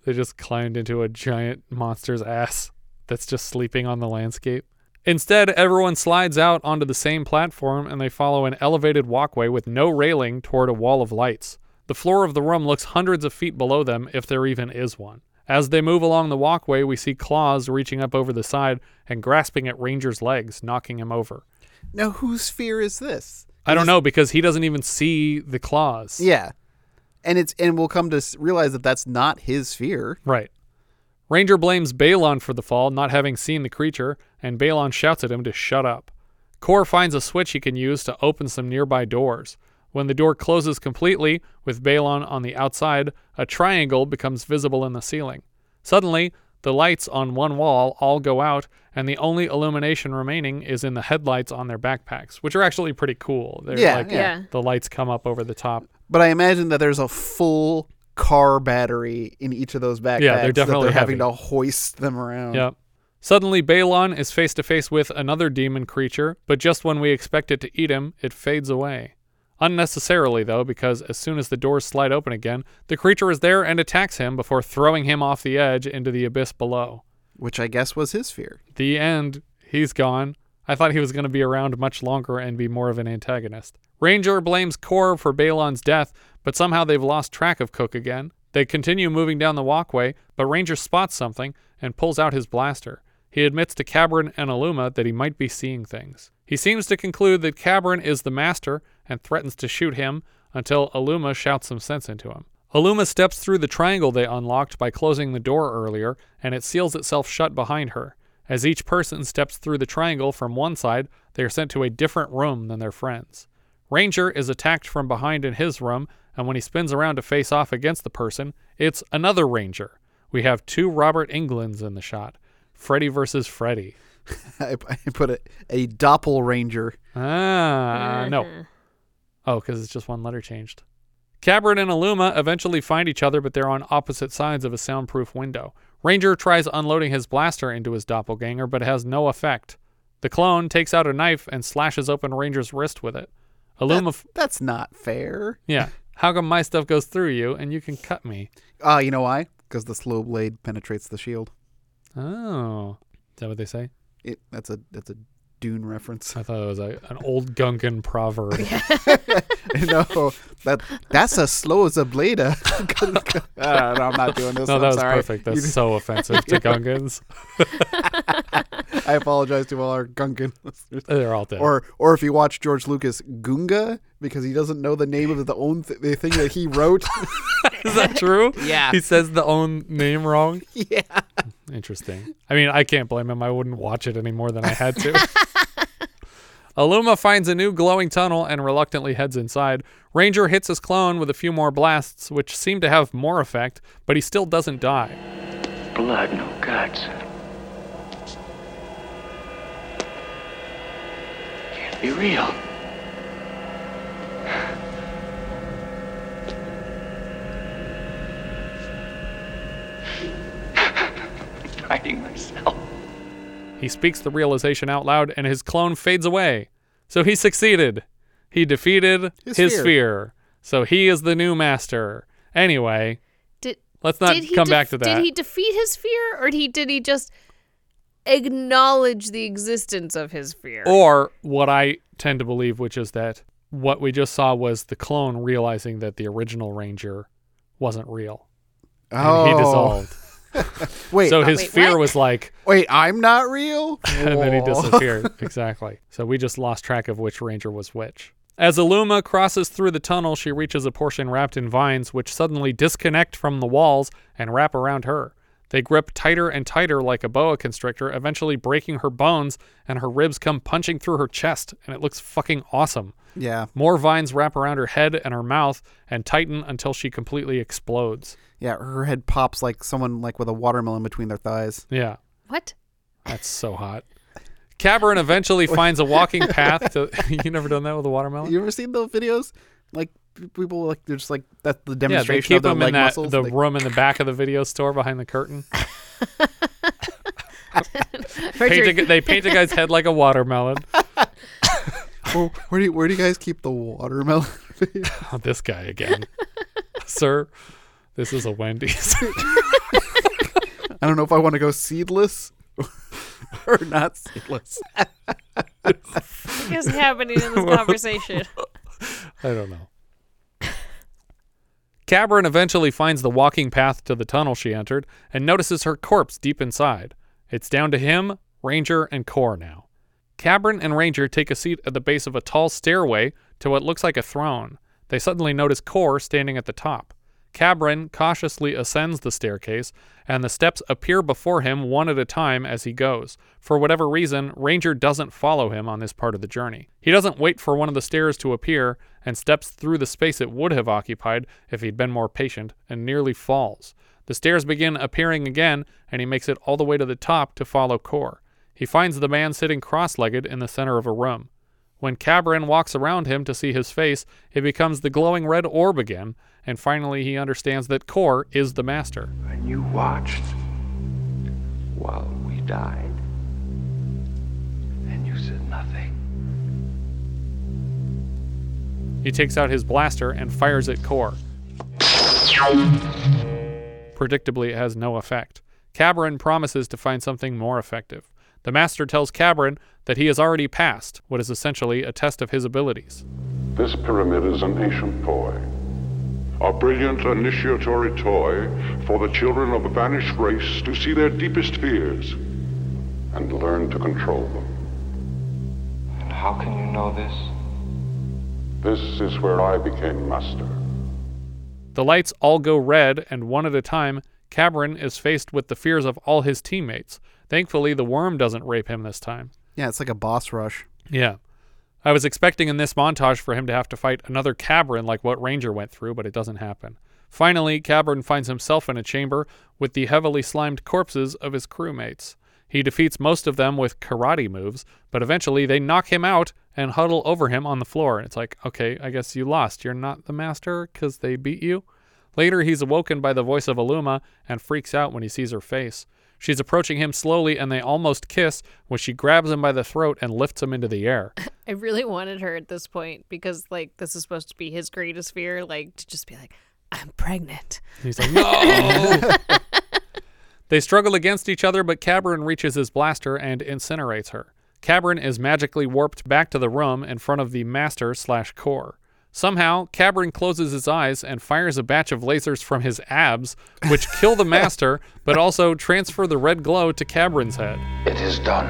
Speaker 1: They just climbed into a giant monster's ass that's just sleeping on the landscape. Instead, everyone slides out onto the same platform and they follow an elevated walkway with no railing toward a wall of lights. The floor of the room looks hundreds of feet below them, if there even is one. As they move along the walkway, we see claws reaching up over the side and grasping at Ranger's legs, knocking him over.
Speaker 3: Now, whose fear is this?
Speaker 1: I don't know because he doesn't even see the claws.
Speaker 3: Yeah, and it's and we'll come to realize that that's not his fear.
Speaker 1: Right. Ranger blames Balon for the fall, not having seen the creature, and Balon shouts at him to shut up. Core finds a switch he can use to open some nearby doors. When the door closes completely, with Balon on the outside, a triangle becomes visible in the ceiling. Suddenly, the lights on one wall all go out, and the only illumination remaining is in the headlights on their backpacks, which are actually pretty cool. They're
Speaker 3: Yeah,
Speaker 1: like
Speaker 2: yeah.
Speaker 1: the lights come up over the top.
Speaker 3: But I imagine that there's a full car battery in each of those backpacks.
Speaker 1: Yeah, they're
Speaker 3: that
Speaker 1: definitely
Speaker 3: they're having
Speaker 1: heavy.
Speaker 3: to hoist them around.
Speaker 1: Yep. Suddenly, Balon is face to face with another demon creature, but just when we expect it to eat him, it fades away. Unnecessarily, though, because as soon as the doors slide open again, the creature is there and attacks him before throwing him off the edge into the abyss below.
Speaker 3: Which I guess was his fear.
Speaker 1: The end. He's gone. I thought he was going to be around much longer and be more of an antagonist. Ranger blames Core for Balon's death, but somehow they've lost track of Cook again. They continue moving down the walkway, but Ranger spots something and pulls out his blaster. He admits to Cabron and Aluma that he might be seeing things. He seems to conclude that Cabron is the master and threatens to shoot him until Aluma shouts some sense into him. Aluma steps through the triangle they unlocked by closing the door earlier, and it seals itself shut behind her. As each person steps through the triangle from one side, they are sent to a different room than their friends. Ranger is attacked from behind in his room, and when he spins around to face off against the person, it's another Ranger. We have two Robert Englunds in the shot Freddy versus Freddy.
Speaker 3: I, I put a, a doppelranger.
Speaker 1: Ah, no. Oh, because it's just one letter changed. Cabron and Aluma eventually find each other, but they're on opposite sides of a soundproof window. Ranger tries unloading his blaster into his doppelganger, but it has no effect. The clone takes out a knife and slashes open Ranger's wrist with it. Aluma. f-
Speaker 3: That's not fair.
Speaker 1: yeah. How come my stuff goes through you and you can cut me?
Speaker 3: Ah, you know why? Because the slow blade penetrates the shield.
Speaker 1: Oh. Is that what they say?
Speaker 3: It that's a that's a Dune reference.
Speaker 1: I thought it was a, an old Gungan proverb.
Speaker 3: no, that that's as slow as a blade. uh, no, I'm not doing this.
Speaker 1: No,
Speaker 3: I'm
Speaker 1: that was
Speaker 3: sorry.
Speaker 1: perfect. That's
Speaker 3: You-
Speaker 1: so offensive to Gungans.
Speaker 3: I apologize to all our Gungan listeners.
Speaker 1: They're all dead.
Speaker 3: Or, or if you watch George Lucas Gunga because he doesn't know the name of the own th- the thing that he wrote.
Speaker 1: Is that true?
Speaker 3: Yeah.
Speaker 1: He says the own name wrong.
Speaker 3: yeah.
Speaker 1: Interesting. I mean, I can't blame him. I wouldn't watch it any more than I had to. Aluma finds a new glowing tunnel and reluctantly heads inside. Ranger hits his clone with a few more blasts, which seem to have more effect, but he still doesn't die.
Speaker 15: Blood, no guts. Can't be real. Hiding myself.
Speaker 1: He speaks the realization out loud, and his clone fades away. So he succeeded. He defeated his,
Speaker 3: His
Speaker 1: fear.
Speaker 3: fear.
Speaker 1: So he is the new master. Anyway,
Speaker 2: Did
Speaker 1: let's not
Speaker 2: did he
Speaker 1: come
Speaker 2: def-
Speaker 1: back to that.
Speaker 2: Did he defeat his fear, or did he did he just acknowledge the existence of his fear?
Speaker 1: Or what I tend to believe, which is that what we just saw was the clone realizing that the original Ranger wasn't real. And he
Speaker 3: Oh.
Speaker 1: dissolved.
Speaker 3: Wait.
Speaker 1: So his
Speaker 3: wait,
Speaker 1: fear
Speaker 3: what?
Speaker 1: was like,
Speaker 3: Wait, I'm not real.
Speaker 1: and then he disappeared. exactly. So we just lost track of which Ranger was which. As Aluma crosses through the tunnel, she reaches a portion wrapped in vines, which suddenly disconnect from the walls and wrap around her. They grip tighter and tighter like a boa constrictor, eventually breaking her bones, and her ribs come punching through her chest, and it looks fucking awesome.
Speaker 3: Yeah.
Speaker 1: More vines wrap around her head and her mouth and tighten until she completely explodes.
Speaker 3: Yeah, her head pops like someone like with a watermelon between their thighs.
Speaker 1: Yeah.
Speaker 2: What?
Speaker 1: That's so hot. Cabron eventually finds a walking path to. you never done that with a watermelon?
Speaker 3: You ever seen those videos? Like people like they're just like that's the
Speaker 1: Yeah, they
Speaker 3: demonstration
Speaker 1: keep
Speaker 3: of their
Speaker 1: them
Speaker 3: leg
Speaker 1: in that
Speaker 3: muscles.
Speaker 1: the
Speaker 3: They-
Speaker 1: room in the back of the video store behind the curtain. paint a, they paint a guy's head like a watermelon.
Speaker 3: Oh, where do you, where do you guys keep the watermelon?
Speaker 1: Oh, this guy again, sir. This is a Wendy's.
Speaker 3: I don't know if I want to go seedless or not seedless.
Speaker 2: What is happening in this conversation?
Speaker 1: I don't know. Cabron eventually finds the walking path to the tunnel she entered and notices her corpse deep inside. It's down to him, Ranger, and Core now. Cabron and Ranger take a seat at the base of a tall stairway to what looks like a throne. They suddenly notice Core standing at the top. Cabron cautiously ascends the staircase, and the steps appear before him one at a time as he goes. For whatever reason, Ranger doesn't follow him on this part of the journey. He doesn't wait for one of the stairs to appear and steps through the space it would have occupied if he'd been more patient and nearly falls. The stairs begin appearing again, and he makes it all the way to the top to follow Core. He finds the man sitting cross legged in the center of a room. When Cabron walks around him to see his face, it becomes the glowing red orb again, and finally he understands that Kor is the master.
Speaker 15: And you watched while we died. And you said nothing.
Speaker 1: He takes out his blaster and fires at Kor. Predictably, it has no effect. Cabron promises to find something more effective. The master tells Cabron that he has already passed what is essentially a test of his abilities.
Speaker 7: This pyramid is an ancient toy. A brilliant initiatory toy for the children of a vanished race to see their deepest fears and learn to control them.
Speaker 15: And how can you know this?
Speaker 7: This is where I became master.
Speaker 1: The lights all go red, and one at a time, Cabron is faced with the fears of all his teammates. Thankfully, the worm doesn't rape him this time.
Speaker 3: Yeah, it's like a boss rush.
Speaker 1: Yeah. I was expecting in this montage for him to have to fight another Cabron like what Ranger went through, but it doesn't happen. Finally, Cabron finds himself in a chamber with the heavily slimed corpses of his crewmates. He defeats most of them with karate moves, but eventually they knock him out and huddle over him on the floor. It's like, okay, I guess you lost. You're not the master because they beat you? Later, he's awoken by the voice of Aluma and freaks out when he sees her face. She's approaching him slowly and they almost kiss when she grabs him by the throat and lifts him into the air.
Speaker 2: I really wanted her at this point because, like, this is supposed to be his greatest fear, like, to just be like, I'm pregnant.
Speaker 1: He's like, no! they struggle against each other, but Cabron reaches his blaster and incinerates her. Cabrin is magically warped back to the room in front of the master slash core. Somehow, Cabrin closes his eyes and fires a batch of lasers from his abs, which kill the master, but also transfer the red glow to Cabrin's head.
Speaker 15: It is done.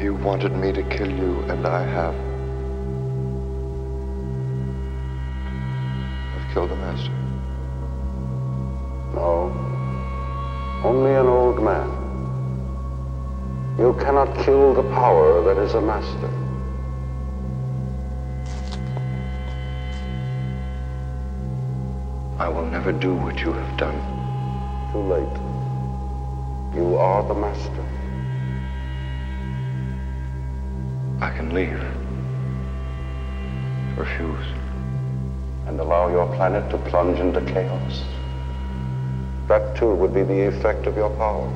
Speaker 15: You wanted me to kill you, and I have. I've killed the master.
Speaker 7: No. Only an old man. You cannot kill the power that is a master.
Speaker 15: I will never do what you have done.
Speaker 7: Too late. You are the master.
Speaker 15: I can leave. Refuse.
Speaker 7: And allow your planet to plunge into chaos. That too would be the effect of your power.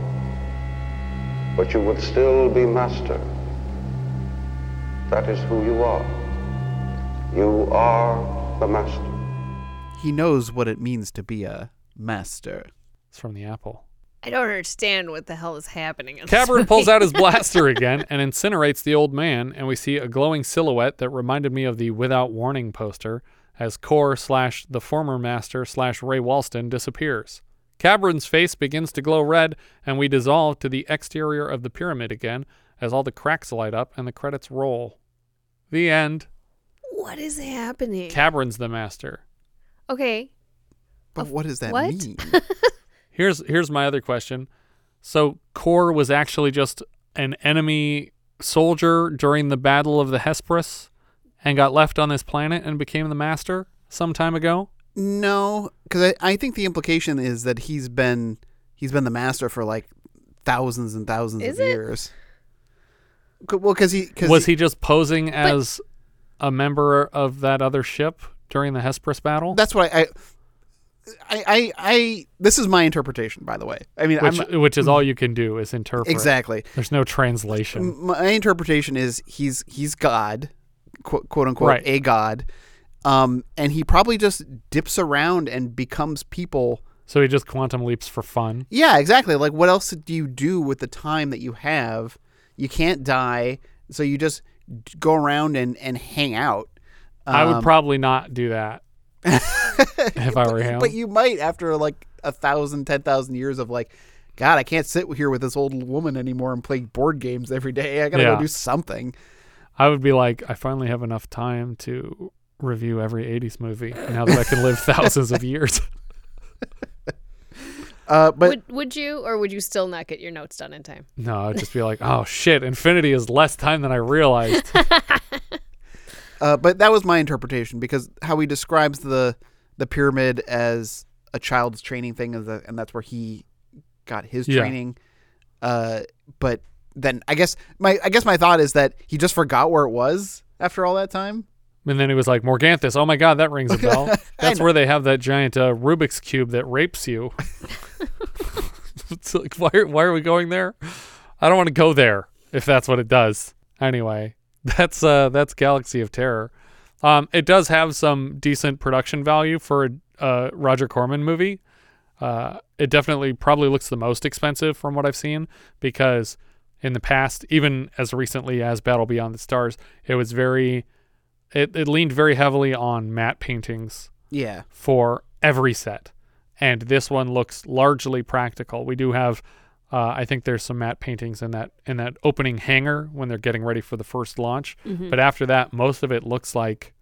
Speaker 7: But you would still be master. That is who you are. You are the master.
Speaker 3: He knows what it means to be a master.
Speaker 1: It's from the apple.
Speaker 2: I don't understand what the hell is happening. in this
Speaker 1: Cabrin pulls out his blaster again and incinerates the old man, and we see a glowing silhouette that reminded me of the Without Warning poster as Core slash the former master slash Ray Walston disappears. Cabrin's face begins to glow red, and we dissolve to the exterior of the pyramid again as all the cracks light up and the credits roll. The end.
Speaker 2: What is happening?
Speaker 1: Cabrin's the master.
Speaker 2: Okay.
Speaker 3: But what does that
Speaker 2: what?
Speaker 3: mean?
Speaker 1: Here's here's my other question. So Core was actually just an enemy soldier during the Battle of the Hesperus and got left on this planet and became the master some time ago?
Speaker 3: No, because I, I think the implication is that he's been he's been the master for like thousands and thousands
Speaker 2: Is
Speaker 3: of
Speaker 2: it?
Speaker 3: years. C- Well, because he cause
Speaker 1: Was he just posing as a member of that other ship during the Hesperus battle?
Speaker 3: That's what I. I, I, I, this is my interpretation, by the way. I mean,
Speaker 1: which, which is all you can do is interpret.
Speaker 3: Exactly.
Speaker 1: There's no translation.
Speaker 3: my interpretation is he's he's God, quote, quote unquote,
Speaker 1: Right.
Speaker 3: a God, um, and he probably just dips around and becomes people.
Speaker 1: So he just quantum leaps for fun.
Speaker 3: Yeah, exactly. Like, what else do you do with the time that you have? You can't die, so you just go around and and hang out.
Speaker 1: I would
Speaker 3: Um,
Speaker 1: probably not do that if I were him.
Speaker 3: But you might after like a thousand, ten thousand years of like, God, I can't sit here with this old woman anymore and play board games every day. I gotta
Speaker 1: Yeah.
Speaker 3: go do something.
Speaker 1: I would be like, I finally have enough time to review every 80s movie now that I can live thousands of years.
Speaker 3: Uh, but
Speaker 2: would would you or would you still not get your notes done in time?
Speaker 1: No, I'd just be like, oh shit, infinity is less time than I realized.
Speaker 3: Uh, but that was my interpretation because how he describes the the pyramid as a child's training thing, that, and that's where he got his
Speaker 1: Yeah.
Speaker 3: training. Uh, but then I guess my I guess my thought is that he just forgot where it was after all that time.
Speaker 1: and then he was like, Morganthus, oh my god, that rings a bell. That's where they have that giant uh, Rubik's Cube that rapes you. it's like, why, why are we going there? I don't want to go there if that's what it does. Anyway, that's uh, that's Galaxy of Terror. Um, it does have some decent production value for a uh, Roger Corman movie. Uh, it definitely probably looks the most expensive from what I've seen because in the past, even as recently as Battle Beyond the Stars, it was very, it, it leaned very heavily on matte paintings
Speaker 3: Yeah.
Speaker 1: for every set. And this one looks largely practical. We do have, uh, I think there's some matte paintings in that in that opening hangar when they're getting ready for the first launch.
Speaker 3: Mhm.
Speaker 1: But after that, most of it looks like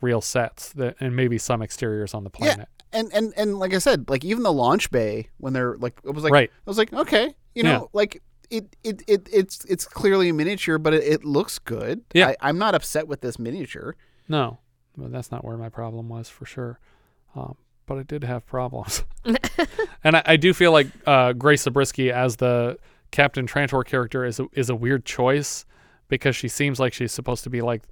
Speaker 1: real sets that, and maybe some exteriors on the planet.
Speaker 3: Yeah, and and and like I said, like even the launch bay when they're like it was like
Speaker 1: Right.
Speaker 3: I was like okay, you know,
Speaker 1: Yeah.
Speaker 3: like it, it it it's it's clearly a miniature, but it, it looks good.
Speaker 1: Yeah.
Speaker 3: I, I'm not upset with this miniature.
Speaker 1: No, but that's not where my problem was for sure. Um, but I did have problems, and I, I do feel like uh, Grace Zabriskie as the Captain Trantor character is a, is a weird choice because she seems like she's supposed to be like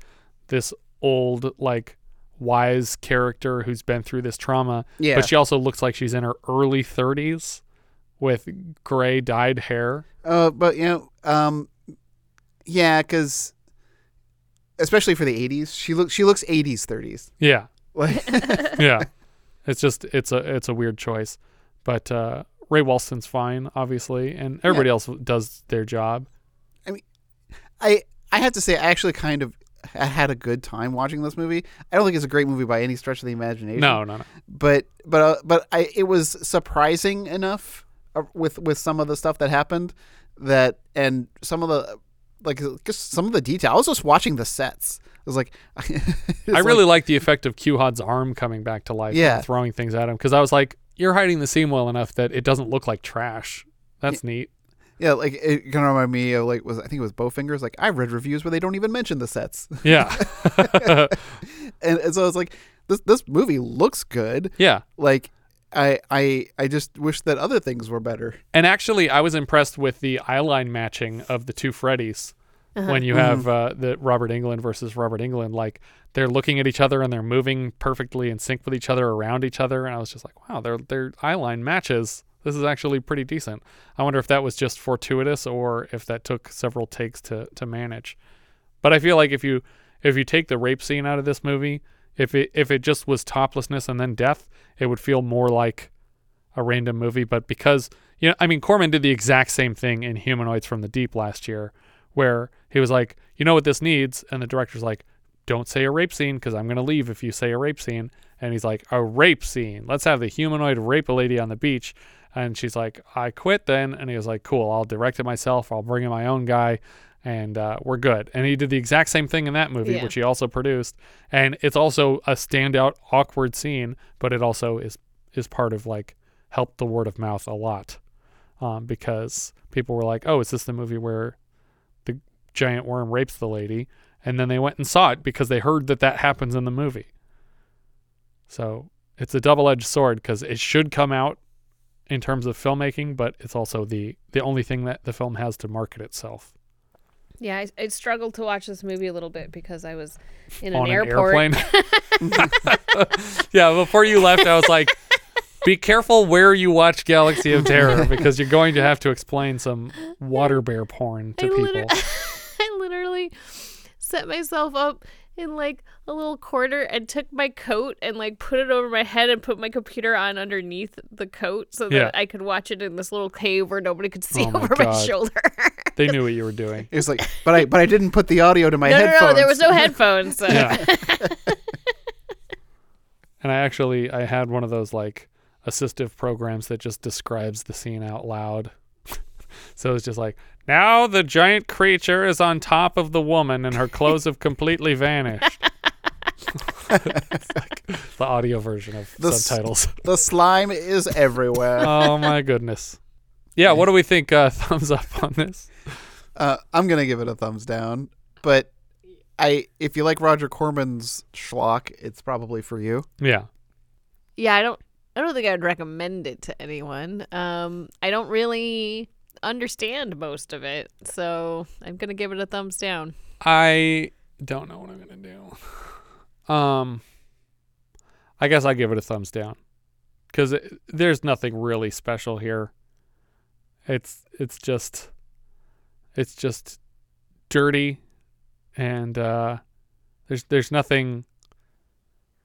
Speaker 1: this old like wise character who's been through this trauma.
Speaker 3: Yeah.
Speaker 1: But she also looks like she's in her early 30s with gray dyed hair.
Speaker 3: Uh, but you know, um, yeah, because especially for the '80s, she looks she looks '80s 30s.
Speaker 1: Yeah.
Speaker 3: Like-
Speaker 1: yeah. It's just it's a it's a weird choice. But uh Ray Walston's fine, obviously, and everybody else does their job.
Speaker 3: I mean, I I have to say I actually kind of I had a good time watching this movie. I don't think it's a great movie by any stretch of the imagination.
Speaker 1: No, no, no.
Speaker 3: But but uh, but I it was surprising enough uh, with with some of the stuff that happened that and some of the like uh, just some of the detail. I was just watching the sets. I was like,
Speaker 1: I really like the effect of Q-Hod's arm coming back to life
Speaker 3: Yeah.
Speaker 1: and throwing things at him because I was like, you're hiding the scene well enough that it doesn't look like trash. That's neat.
Speaker 3: Yeah, like it kind of reminded me of like was I think it was Bowfingers. Like I've read reviews where they don't even mention the sets.
Speaker 1: Yeah.
Speaker 3: and, and so was like this this movie looks good.
Speaker 1: Yeah.
Speaker 3: Like I I I just wish that other things were better.
Speaker 1: And actually, I was impressed with the eyeline matching of the two Freddys
Speaker 3: Uh-huh.
Speaker 1: when you have uh, the Robert Englund versus Robert Englund. Like they're looking at each other and they're moving perfectly in sync with each other around each other. And I was just like, wow, their their eyeline matches. This is actually pretty decent. I wonder if that was just fortuitous or if that took several takes to to manage. But I feel like if you if you take the rape scene out of this movie, if it if it just was toplessness and then death, it would feel more like a random movie. But because you know, I mean, Corman did the exact same thing in Humanoids from the Deep last year, where he was like, you know what this needs, and the director's like, don't say a rape scene because I'm gonna leave if you say a rape scene. And he's like, a rape scene. Let's have the humanoid rape a lady on the beach. And she's like, I quit then. And he was like, cool, I'll direct it myself. I'll bring in my own guy and uh, we're good. And he did the exact same thing in that movie,
Speaker 2: Yeah.
Speaker 1: which he also produced. And it's also a standout, awkward scene, but it also is is part of like helped the word of mouth a lot um, because people were like, oh, is this the movie where the giant worm rapes the lady? And then they went and saw it because they heard that that happens in the movie. So it's a double edged sword because it should come out in terms of filmmaking, but it's also the the only thing that the film has to market itself.
Speaker 2: Yeah, I, I struggled to watch this movie a little bit because I was in an
Speaker 1: an
Speaker 2: airport.
Speaker 1: airplane? yeah, before you left, I was like, be careful where you watch Galaxy of Terror because you're going to have to explain some water bear porn to
Speaker 2: I,
Speaker 1: people.
Speaker 2: liter- I literally set myself up in like a little corner and took my coat and like put it over my head and put my computer on underneath the coat so that
Speaker 1: Yeah.
Speaker 2: I could watch it in this little cave where nobody could see
Speaker 1: Oh my
Speaker 2: over my
Speaker 1: God.
Speaker 2: shoulder.
Speaker 1: they knew what you were doing.
Speaker 3: It was like, but I but I didn't put the audio to my
Speaker 2: no,
Speaker 3: headphones.
Speaker 2: no, no, there was no headphones. So.
Speaker 1: Yeah. And I actually I had one of those like assistive programs that just describes the scene out loud. so it's just like now the giant creature is on top of the woman and her clothes have completely vanished. It's like the audio version of
Speaker 3: The s-
Speaker 1: subtitles.
Speaker 3: The slime is everywhere.
Speaker 1: oh my goodness. Yeah, what do we think? Uh, thumbs up on this?
Speaker 3: Uh, I'm gonna give it a thumbs down, but I if you like Roger Corman's schlock, it's probably for you.
Speaker 1: Yeah.
Speaker 2: Yeah, I don't I don't think I'd recommend it to anyone. Um I don't really understand most of it. So, I'm going to give it a thumbs down.
Speaker 1: I don't know what I'm gonna do. Um, I guess I give it a thumbs down because there's nothing really special here. It's it's just it's just dirty, and uh, there's there's nothing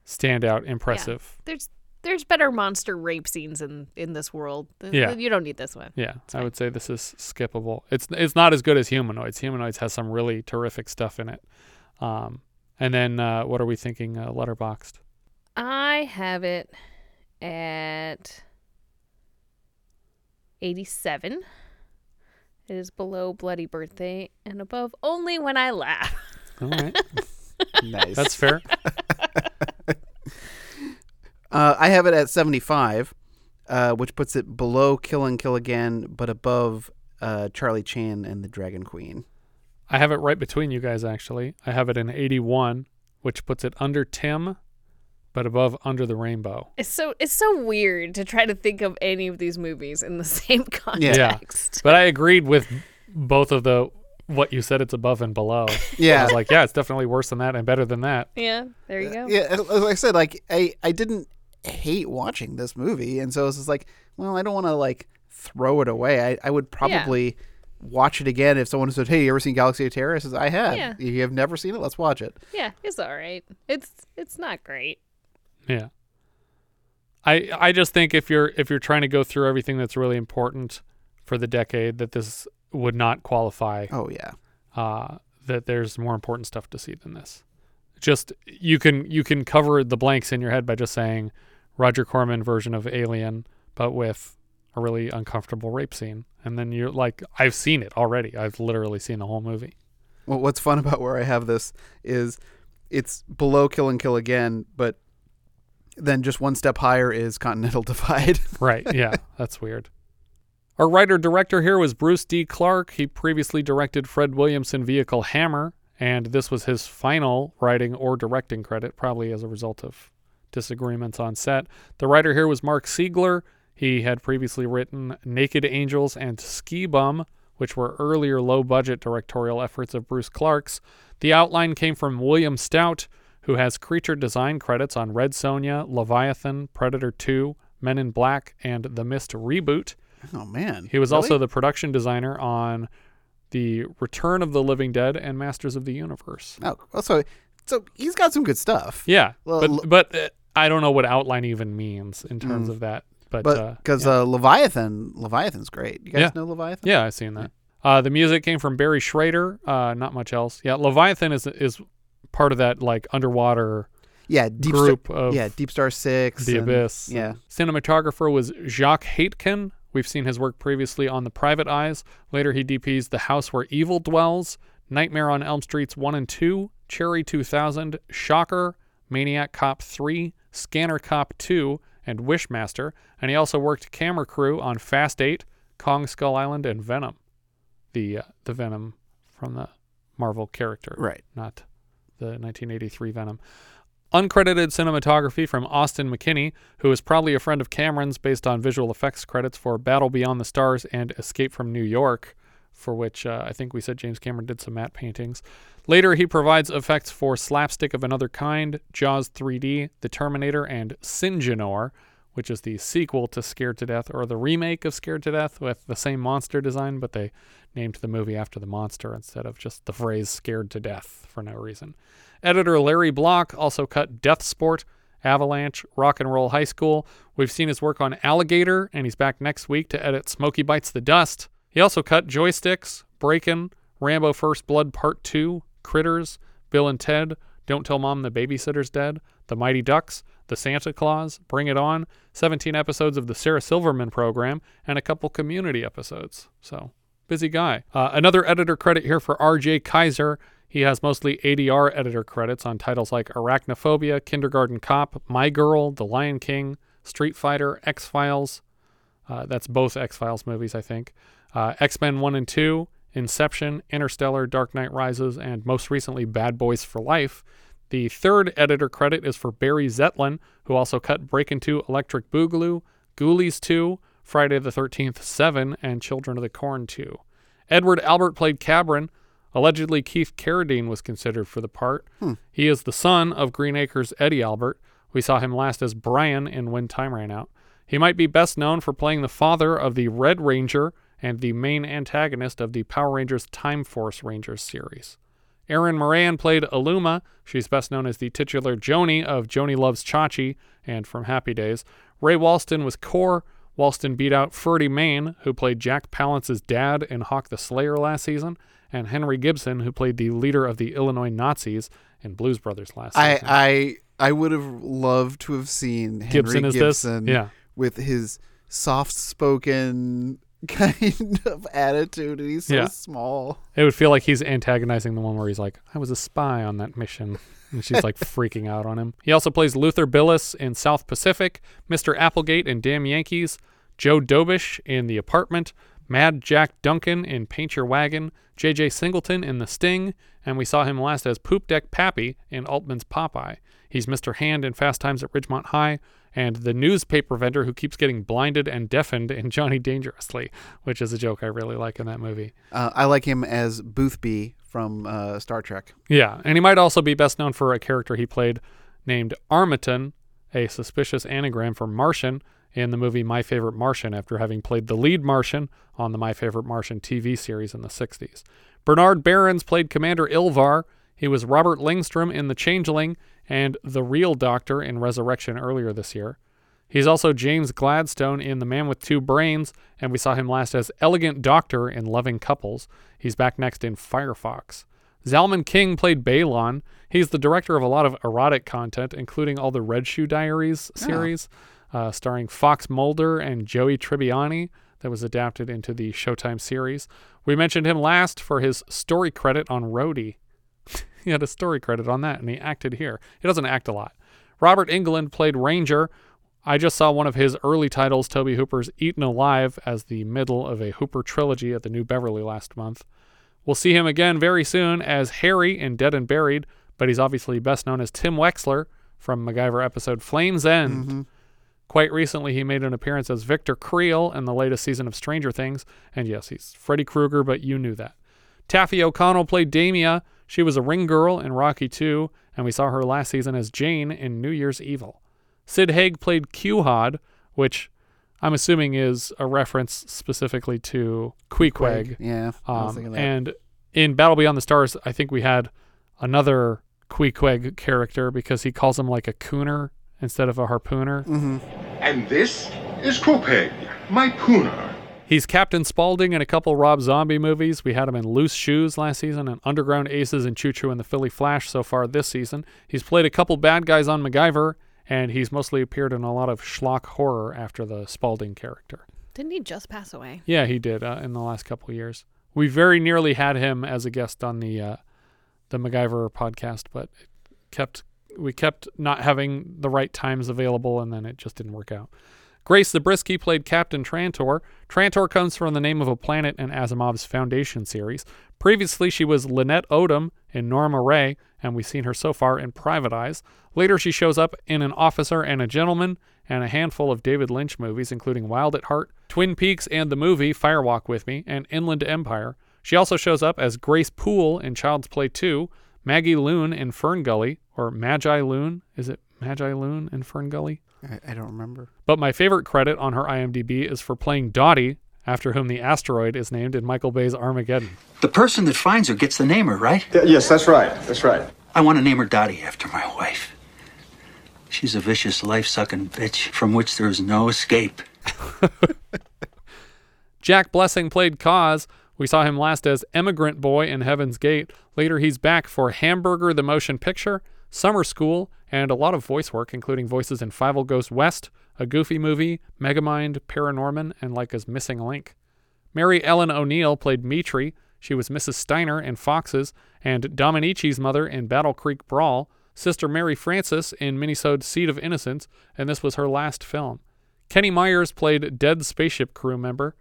Speaker 1: standout impressive.
Speaker 2: There's there's better monster rape scenes in in this world. Th-
Speaker 1: Yeah.
Speaker 2: You don't need this one.
Speaker 1: Yeah, I would say this is skippable. It's it's not as good as Humanoids. Humanoids has some really terrific stuff in it. Um, and then uh, what are we thinking? Uh, Letterboxd.
Speaker 2: I have it at 87. It is below Bloody Birthday and above Only When I Laugh.
Speaker 1: All right.
Speaker 3: nice.
Speaker 1: That's fair.
Speaker 3: Uh, I have it at 75, uh, which puts it below Kill and Kill Again, but above uh, Charlie Chan and the Dragon Queen.
Speaker 1: I have it right between you guys, actually. I have it in 81, which puts it under Tim, but above Under the Rainbow.
Speaker 2: It's so it's so weird to try to think of any of these movies in the same context.
Speaker 1: Yeah.
Speaker 2: context.
Speaker 1: But I agreed with both of the what you said it's above and below.
Speaker 3: Yeah.
Speaker 1: I was like, yeah, it's definitely worse than that and better than that.
Speaker 2: Yeah, there you go.
Speaker 3: Yeah, as as I said, like I, I didn't hate watching this movie, and so it's just like, well, I don't want to like throw it away. I, I would probably watch it again if someone said, "Hey, you ever seen Galaxy of Terror?" I says, "I have."
Speaker 2: Yeah.
Speaker 3: If you have never seen it, let's watch it.
Speaker 2: Yeah, it's all right. It's it's not great.
Speaker 1: Yeah. I I just think if you're if you're trying to go through everything that's really important for the decade, that this would not qualify.
Speaker 3: Oh yeah.
Speaker 1: Uh, that there's more important stuff to see than this. Just you can you can cover the blanks in your head by just saying Roger Corman version of Alien, but with a really uncomfortable rape scene, and then you're like, I've seen it already. I've literally seen the whole movie.
Speaker 3: Well, what's fun about where I have this is it's below Kill and Kill Again, but then just one step higher is Continental Divide.
Speaker 1: right. Yeah, that's weird. Our writer director here was Bruce D. Clark. He previously directed Fred Williamson vehicle Hammer, and this was his final writing or directing credit, probably as a result of disagreements on set. The writer here was Marc Siegler. He had previously written Naked Angels and Ski Bum, which were earlier low budget directorial efforts of Bruce Clark's. The outline came from William Stout, who has creature design credits on Red Sonja, Leviathan, Predator 2, Men in Black, and The Mist reboot.
Speaker 3: Oh man.
Speaker 1: He was
Speaker 3: Really?
Speaker 1: also the production designer on The Return of the Living Dead and Masters of the Universe.
Speaker 3: Oh, also, so he's got some good stuff.
Speaker 1: Yeah,
Speaker 3: Well,
Speaker 1: but but uh, I don't know what outline even means in terms
Speaker 3: Mm.
Speaker 1: of that. But
Speaker 3: because
Speaker 1: uh,
Speaker 3: uh, Leviathan, Leviathan's great. You guys
Speaker 1: yeah.
Speaker 3: know Leviathan?
Speaker 1: Yeah, I've seen that. Uh, the music came from Barry Schrader. Uh, not much else. Yeah, Leviathan is is part of that like underwater
Speaker 3: Yeah, Deep
Speaker 1: group
Speaker 3: Star,
Speaker 1: of
Speaker 3: yeah, Deep Star Six,
Speaker 1: the
Speaker 3: and-
Speaker 1: Abyss.
Speaker 3: Yeah,
Speaker 1: Cinematographer was Jacques Haitkin. We've seen his work previously on The Private Eyes. Later, he DPs The House Where Evil Dwells, Nightmare on Elm Streets 1 and 2, Cherry 2000, Shocker, Maniac Cop 3, Scanner Cop 2, and Wishmaster. And he also worked camera crew on Fast 8, Kong Skull Island, and Venom. The, uh, the Venom from the Marvel character.
Speaker 3: Right.
Speaker 1: Not the 1983 Venom. Uncredited cinematography from Austin McKinney, who is probably a friend of Cameron's based on visual effects credits for Battle Beyond the Stars and Escape from New York, for which uh, I think we said James Cameron did some matte paintings. Later, he provides effects for Slapstick of Another Kind, Jaws 3D, The Terminator, and Syngenor, which is the sequel to Scared to Death, or the remake of Scared to Death with the same monster design, but they named the movie after the monster instead of just the phrase Scared to Death for no reason. Editor Larry Bock also cut Death Sport, Avalanche, Rock and Roll High School. We've seen his work on Alligator, and he's back next week to edit Smokey Bites the Dust. He also cut Joysticks, Breakin', Rambo First Blood Part 2, Critters, Bill and Ted, Don't Tell Mom the Babysitter's Dead, The Mighty Ducks, The Santa Claus, Bring It On, 17 episodes of the Sarah Silverman program, and a couple community episodes. So, busy guy. Uh, another editor credit here for R.J. Kizer. He has mostly ADR editor credits on titles like Arachnophobia, Kindergarten Cop, My Girl, The Lion King, Street Fighter, X Files. Uh, that's both X Files movies, I think. Uh, X Men 1 and 2, Inception, Interstellar, Dark Knight Rises, and most recently Bad Boys for Life. The third editor credit is for Barry Zetlin, who also cut Breakin' 2, Electric Boogaloo, Ghoulies 2, Friday the 13th 7, and Children of the Corn 2. Edward Albert played Cabron. Allegedly, Keith Carradine was considered for the part.
Speaker 3: Hmm.
Speaker 1: He is the son of Green Acres' Eddie Albert. We saw him last as Brian in When Time Ran Out. He might be best known for playing the father of the Red Ranger and the main antagonist of the Power Rangers Time Force Rangers series. Erin Moran played Aluma. She's best known as the titular Joanie of Joanie Loves Chachi and from Happy Days. Ray Walston was Core. Walston beat out Ferdy Mayne, who played Jack Palance's dad in Hawk the Slayer last season, and Henry Gibson, who played the leader of the Illinois Nazis in Blues Brothers last
Speaker 3: I
Speaker 1: season.
Speaker 3: I I would have loved to have seen Henry
Speaker 1: Gibson is this?
Speaker 3: Gibson
Speaker 1: Yeah.
Speaker 3: With his soft-spoken kind of attitude, and he's so
Speaker 1: Yeah.
Speaker 3: small.
Speaker 1: It would feel like he's antagonizing the one where he's like, I was a spy on that mission. And she's like freaking out on him. He also plays Luther Billis in South Pacific, Mr. Applegate in Damn Yankees, Joe Dobisch in The Apartment, Mad Jack Duncan in Paint Your Wagon, J.J. Singleton in The Sting, and we saw him last as Poop Deck Pappy in Altman's Popeye. He's Mr. Hand in Fast Times at Ridgemont High, and the newspaper vendor who keeps getting blinded and deafened in Johnny Dangerously, which is a joke I really like in that movie.
Speaker 3: Uh, I like him as Boothby from uh, Star Trek.
Speaker 1: Yeah, and he might also be best known for a character he played named Armitan, a suspicious anagram for Martian, in the movie My Favorite Martian after having played the lead Martian on the My Favorite Martian TV series in the 60s. Bernard Behrens played Commander Ilvar. He was Robert Lingstrom in The Changeling and The Real Doctor in Resurrection earlier this year. He's also James Gladstone in The Man with Two Brains, and we saw him last as Elegant Doctor in Loving Couples. He's back next in Firefox. Zalman King played Balon. He's the director of a lot of erotic content, including all the Red Shoe Diaries series, uh, starring Fox Mulder and Joey Tribbiani, that was adapted into the Showtime series. We mentioned him last for his story credit on Roadie. He had a story credit on that, and he acted here. He doesn't act a lot. Robert Englund played Ranger. I just saw one of his early titles, Tobe Hooper's Eaten Alive, as the middle of a Hooper trilogy at the New Beverly last month. We'll see him again very soon as Harry in Dead and Buried, but he's obviously best known as Tim Wexler from MacGyver episode Flames End. Mm-hmm. Quite recently, he made an appearance as Victor Creel in the latest season of Stranger Things, and yes, he's Freddy Krueger, but you knew that. Taaffe O'Connell played Damia. She was a ring girl in Rocky 2, and we saw her last season as Jane in New Year's Evil. Sid Haig played Q-Hod, which I'm assuming is a reference specifically to Queequeg.
Speaker 3: Yeah,
Speaker 1: Um, and in Battle Beyond the Stars, I think we had another Queequeg character because he calls him like a cooner instead of a harpooner.
Speaker 3: Mm-hmm.
Speaker 16: And this is Quopeg, my pooner.
Speaker 1: He's Captain Spaulding in a couple Rob Zombie movies. We had him in Loose Shoes last season and Underground Aces and Chu Chu and the Philly Flash so far this season. He's played a couple bad guys on MacGyver, and he's mostly appeared in a lot of schlock horror after the Spaulding character.
Speaker 2: Didn't he just pass away?
Speaker 1: Yeah, he did uh, in the last couple years. We very nearly had him as a guest on the uh, the MacGyver podcast, but it kept we kept not having the right times available, and then it just didn't work out. Grace Zabriskie played Captain Trantor. Trantor comes from the name of a planet in Asimov's Foundation series. Previously, she was Lynette Odom in Norma Rae, and we've seen her so far in Private Eyes. Later, she shows up in An Officer and a Gentleman and a handful of David Lynch movies, including Wild at Heart, Twin Peaks, and the movie Firewalk with Me, and Inland Empire. She also shows up as Grace Poole in Child's Play 2, Maggie Loon in Fern Gully, or Magi Loon. Is it Magi Loon in Fern Gully?
Speaker 3: I, I don't remember.
Speaker 1: But my favorite credit on her IMDb is for playing Dottie, after whom the asteroid is named in Michael Bay's Armageddon.
Speaker 17: The person that finds her gets the namer, right?
Speaker 16: yes, that's right. That's right.
Speaker 17: I want to name her Dottie after my wife. She's a vicious, life sucking bitch from which there is no escape.
Speaker 1: Jack Blessing played Cause. We saw him last as Emigrant Boy in Heaven's Gate. Later, he's back for Hamburger the Motion Picture, Summer School, and a lot of voice work, including voices in Fievel Goes West, a Goofy movie, Megamind, Paranorman, and Laika's Missing Link. Mary Ellen O'Neill played Mitri. She was Mrs. Steiner in Foxes, and Dominici's mother in Battle Creek Brawl, Sister Mary Frances in Minisode's Seed of Innocence, and this was her last film. Kenny Myers played Dead Spaceship crew member.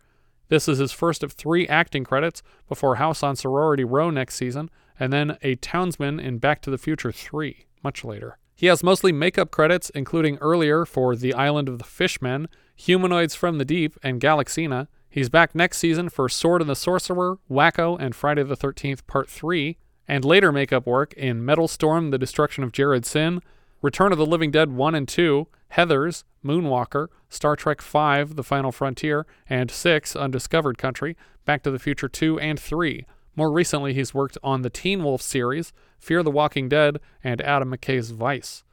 Speaker 1: This is his first of three acting credits before House on Sorority Row next season, and then a townsman in Back to the Future 3, much later. He has mostly makeup credits, including earlier for The Island of the Fishmen, Humanoids from the Deep, and Galaxina. He's back next season for Sword and the Sorcerer, Wacko, and Friday the 13th Part 3, and later makeup work in Metal Storm, The Destruction of Jared-Syn, Return of the Living Dead 1 and 2, Heathers, Moonwalker, Star Trek V, The Final Frontier, and 6, Undiscovered Country, Back to the Future 2 and 3. More recently, he's worked on the Teen Wolf series, Fear the Walking Dead, and Adam McKay's Vice.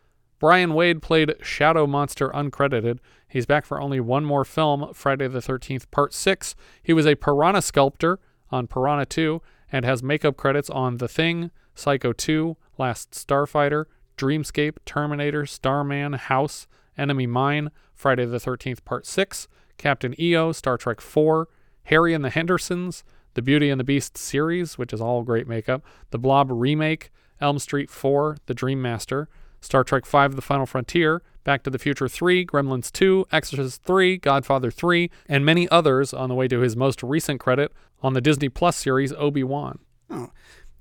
Speaker 1: Brian Wade played Shadow Monster uncredited. He's back for only one more film, Friday the 13th, Part 6. He was a piranha sculptor on Piranha 2 and has makeup credits on The Thing, Psycho 2, Last Starfighter, Dreamscape, Terminator, Starman, House, Enemy Mine, Friday the 13th, Part 6, Captain EO, Star Trek 4, Harry and the Hendersons, The Beauty and the Beast series, which is all great makeup, The Blob remake, Elm Street 4, The Dream Master, Star Trek 5, The Final Frontier, Back to the Future 3, Gremlins 2, Exorcist 3, Godfather 3, and many others on the way to his most recent credit on the Disney Plus series Obi-Wan.
Speaker 3: Oh.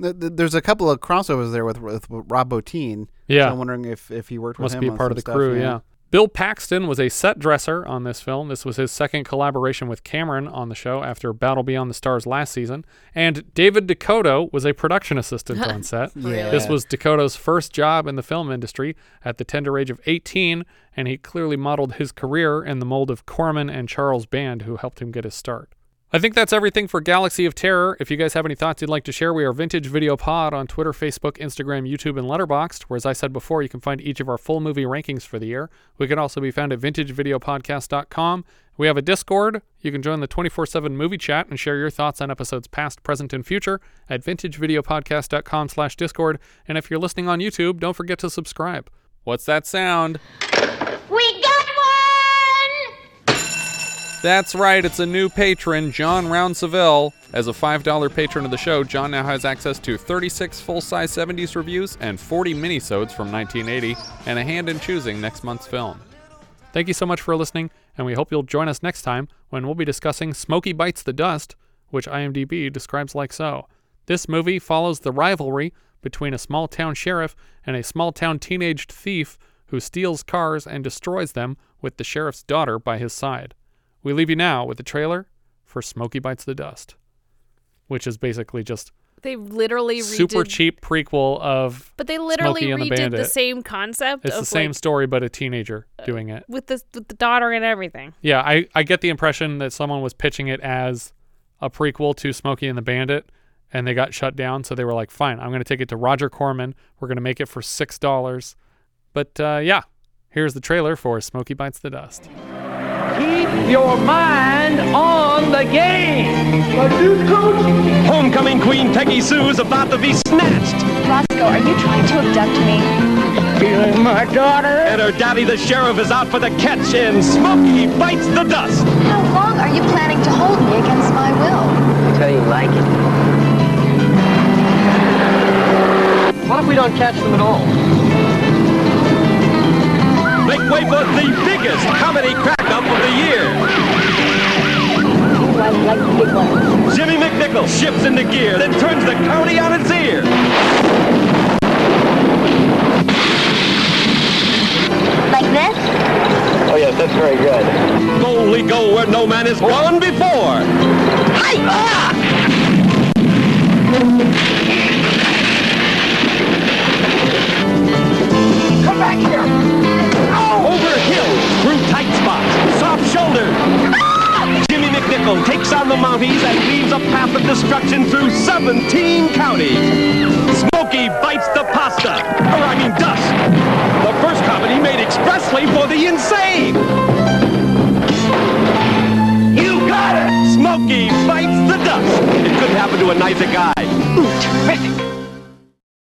Speaker 3: Th- th- There's a couple of crossovers there with with, Rob Bottin.
Speaker 1: Yeah.
Speaker 3: So I'm wondering if, if he worked with
Speaker 1: Must
Speaker 3: him.
Speaker 1: be
Speaker 3: on
Speaker 1: part of the
Speaker 3: stuff,
Speaker 1: crew, yeah. Bill Paxton was a set dresser on this film. This was his second collaboration with Cameron on the show after Battle Beyond the Stars last season. And David DeCoteau was a production assistant on set. This was DeCoteau's first job in the film industry at the tender age of 18, and he clearly modeled his career in the mold of Corman and Charles Band, who helped him get his start. I think that's everything for Galaxy of Terror. If you guys have any thoughts you'd like to share, we are Vintage Video Pod on Twitter, Facebook, Instagram, YouTube, and Letterboxd. Where, as I said before, you can find each of our full movie rankings for the year. We can also be found at vintagevideopodcast.com. We have a Discord. You can join the 24 7 movie chat and share your thoughts on episodes past, present, and future at vintagevideopodcast.com slash Discord. And if you're listening on YouTube, don't forget to subscribe. What's that sound?
Speaker 13: We!
Speaker 1: That's right, it's a new patron, John Rounseville. As a $5 patron of the show, John now has access to 36 full-size 70s reviews and 40 minisodes from 1980, and a hand in choosing next month's film. Thank you so much for listening, and we hope you'll join us next time when we'll be discussing Smokey Bites the Dust, which IMDb describes like so. This movie follows the rivalry between a small town sheriff and a small town teenaged thief who steals cars and destroys them with the sheriff's daughter by his side. We leave you now with the trailer for Smokey Bites the Dust, which is basically just
Speaker 2: They literally redid,
Speaker 1: super cheap prequel of
Speaker 2: But they literally
Speaker 1: the
Speaker 2: redid the,
Speaker 1: Bandit.
Speaker 2: same concept.
Speaker 1: It's
Speaker 2: of
Speaker 1: the same
Speaker 2: like,
Speaker 1: story, but a teenager doing it.
Speaker 2: with the with the daughter and everything.
Speaker 1: Yeah, I, I get the impression that someone was pitching it as a prequel to Smokey and the Bandit, and they got shut down. So they were like, fine, I'm going to take it to Roger Corman. We're going to make it for $6. But uh, yeah, here's the trailer for Smokey Bites the Dust.
Speaker 18: Keep your mind on the game. coach. Homecoming Queen Peggy Sue's about to be snatched.
Speaker 19: Roscoe, are you trying to abduct me?
Speaker 18: Feeling my daughter? And her daddy, the sheriff, is out for the catch, and Smokey bites the dust.
Speaker 19: How long are you planning to hold me against my will?
Speaker 18: Until you like it. What if we don't catch them at all? Make way for the biggest comedy crack-up of the year.
Speaker 19: Like the big one.
Speaker 18: Jimmy McNichol shifts into gear, then turns the county on its ear.
Speaker 19: Like this?
Speaker 18: Oh, yes, that's very good. Boldly go where no man has gone before. Ah! Come back here! Tight spots, soft shoulders. Ah! Jimmy McNichol takes on the Mounties and leaves a path of destruction through 17 counties. Smokey bites the pasta, or I mean dust. The first comedy made expressly for the insane. You got it! Smokey bites the dust. It couldn't happen to a nicer guy.
Speaker 19: Ooh, terrific.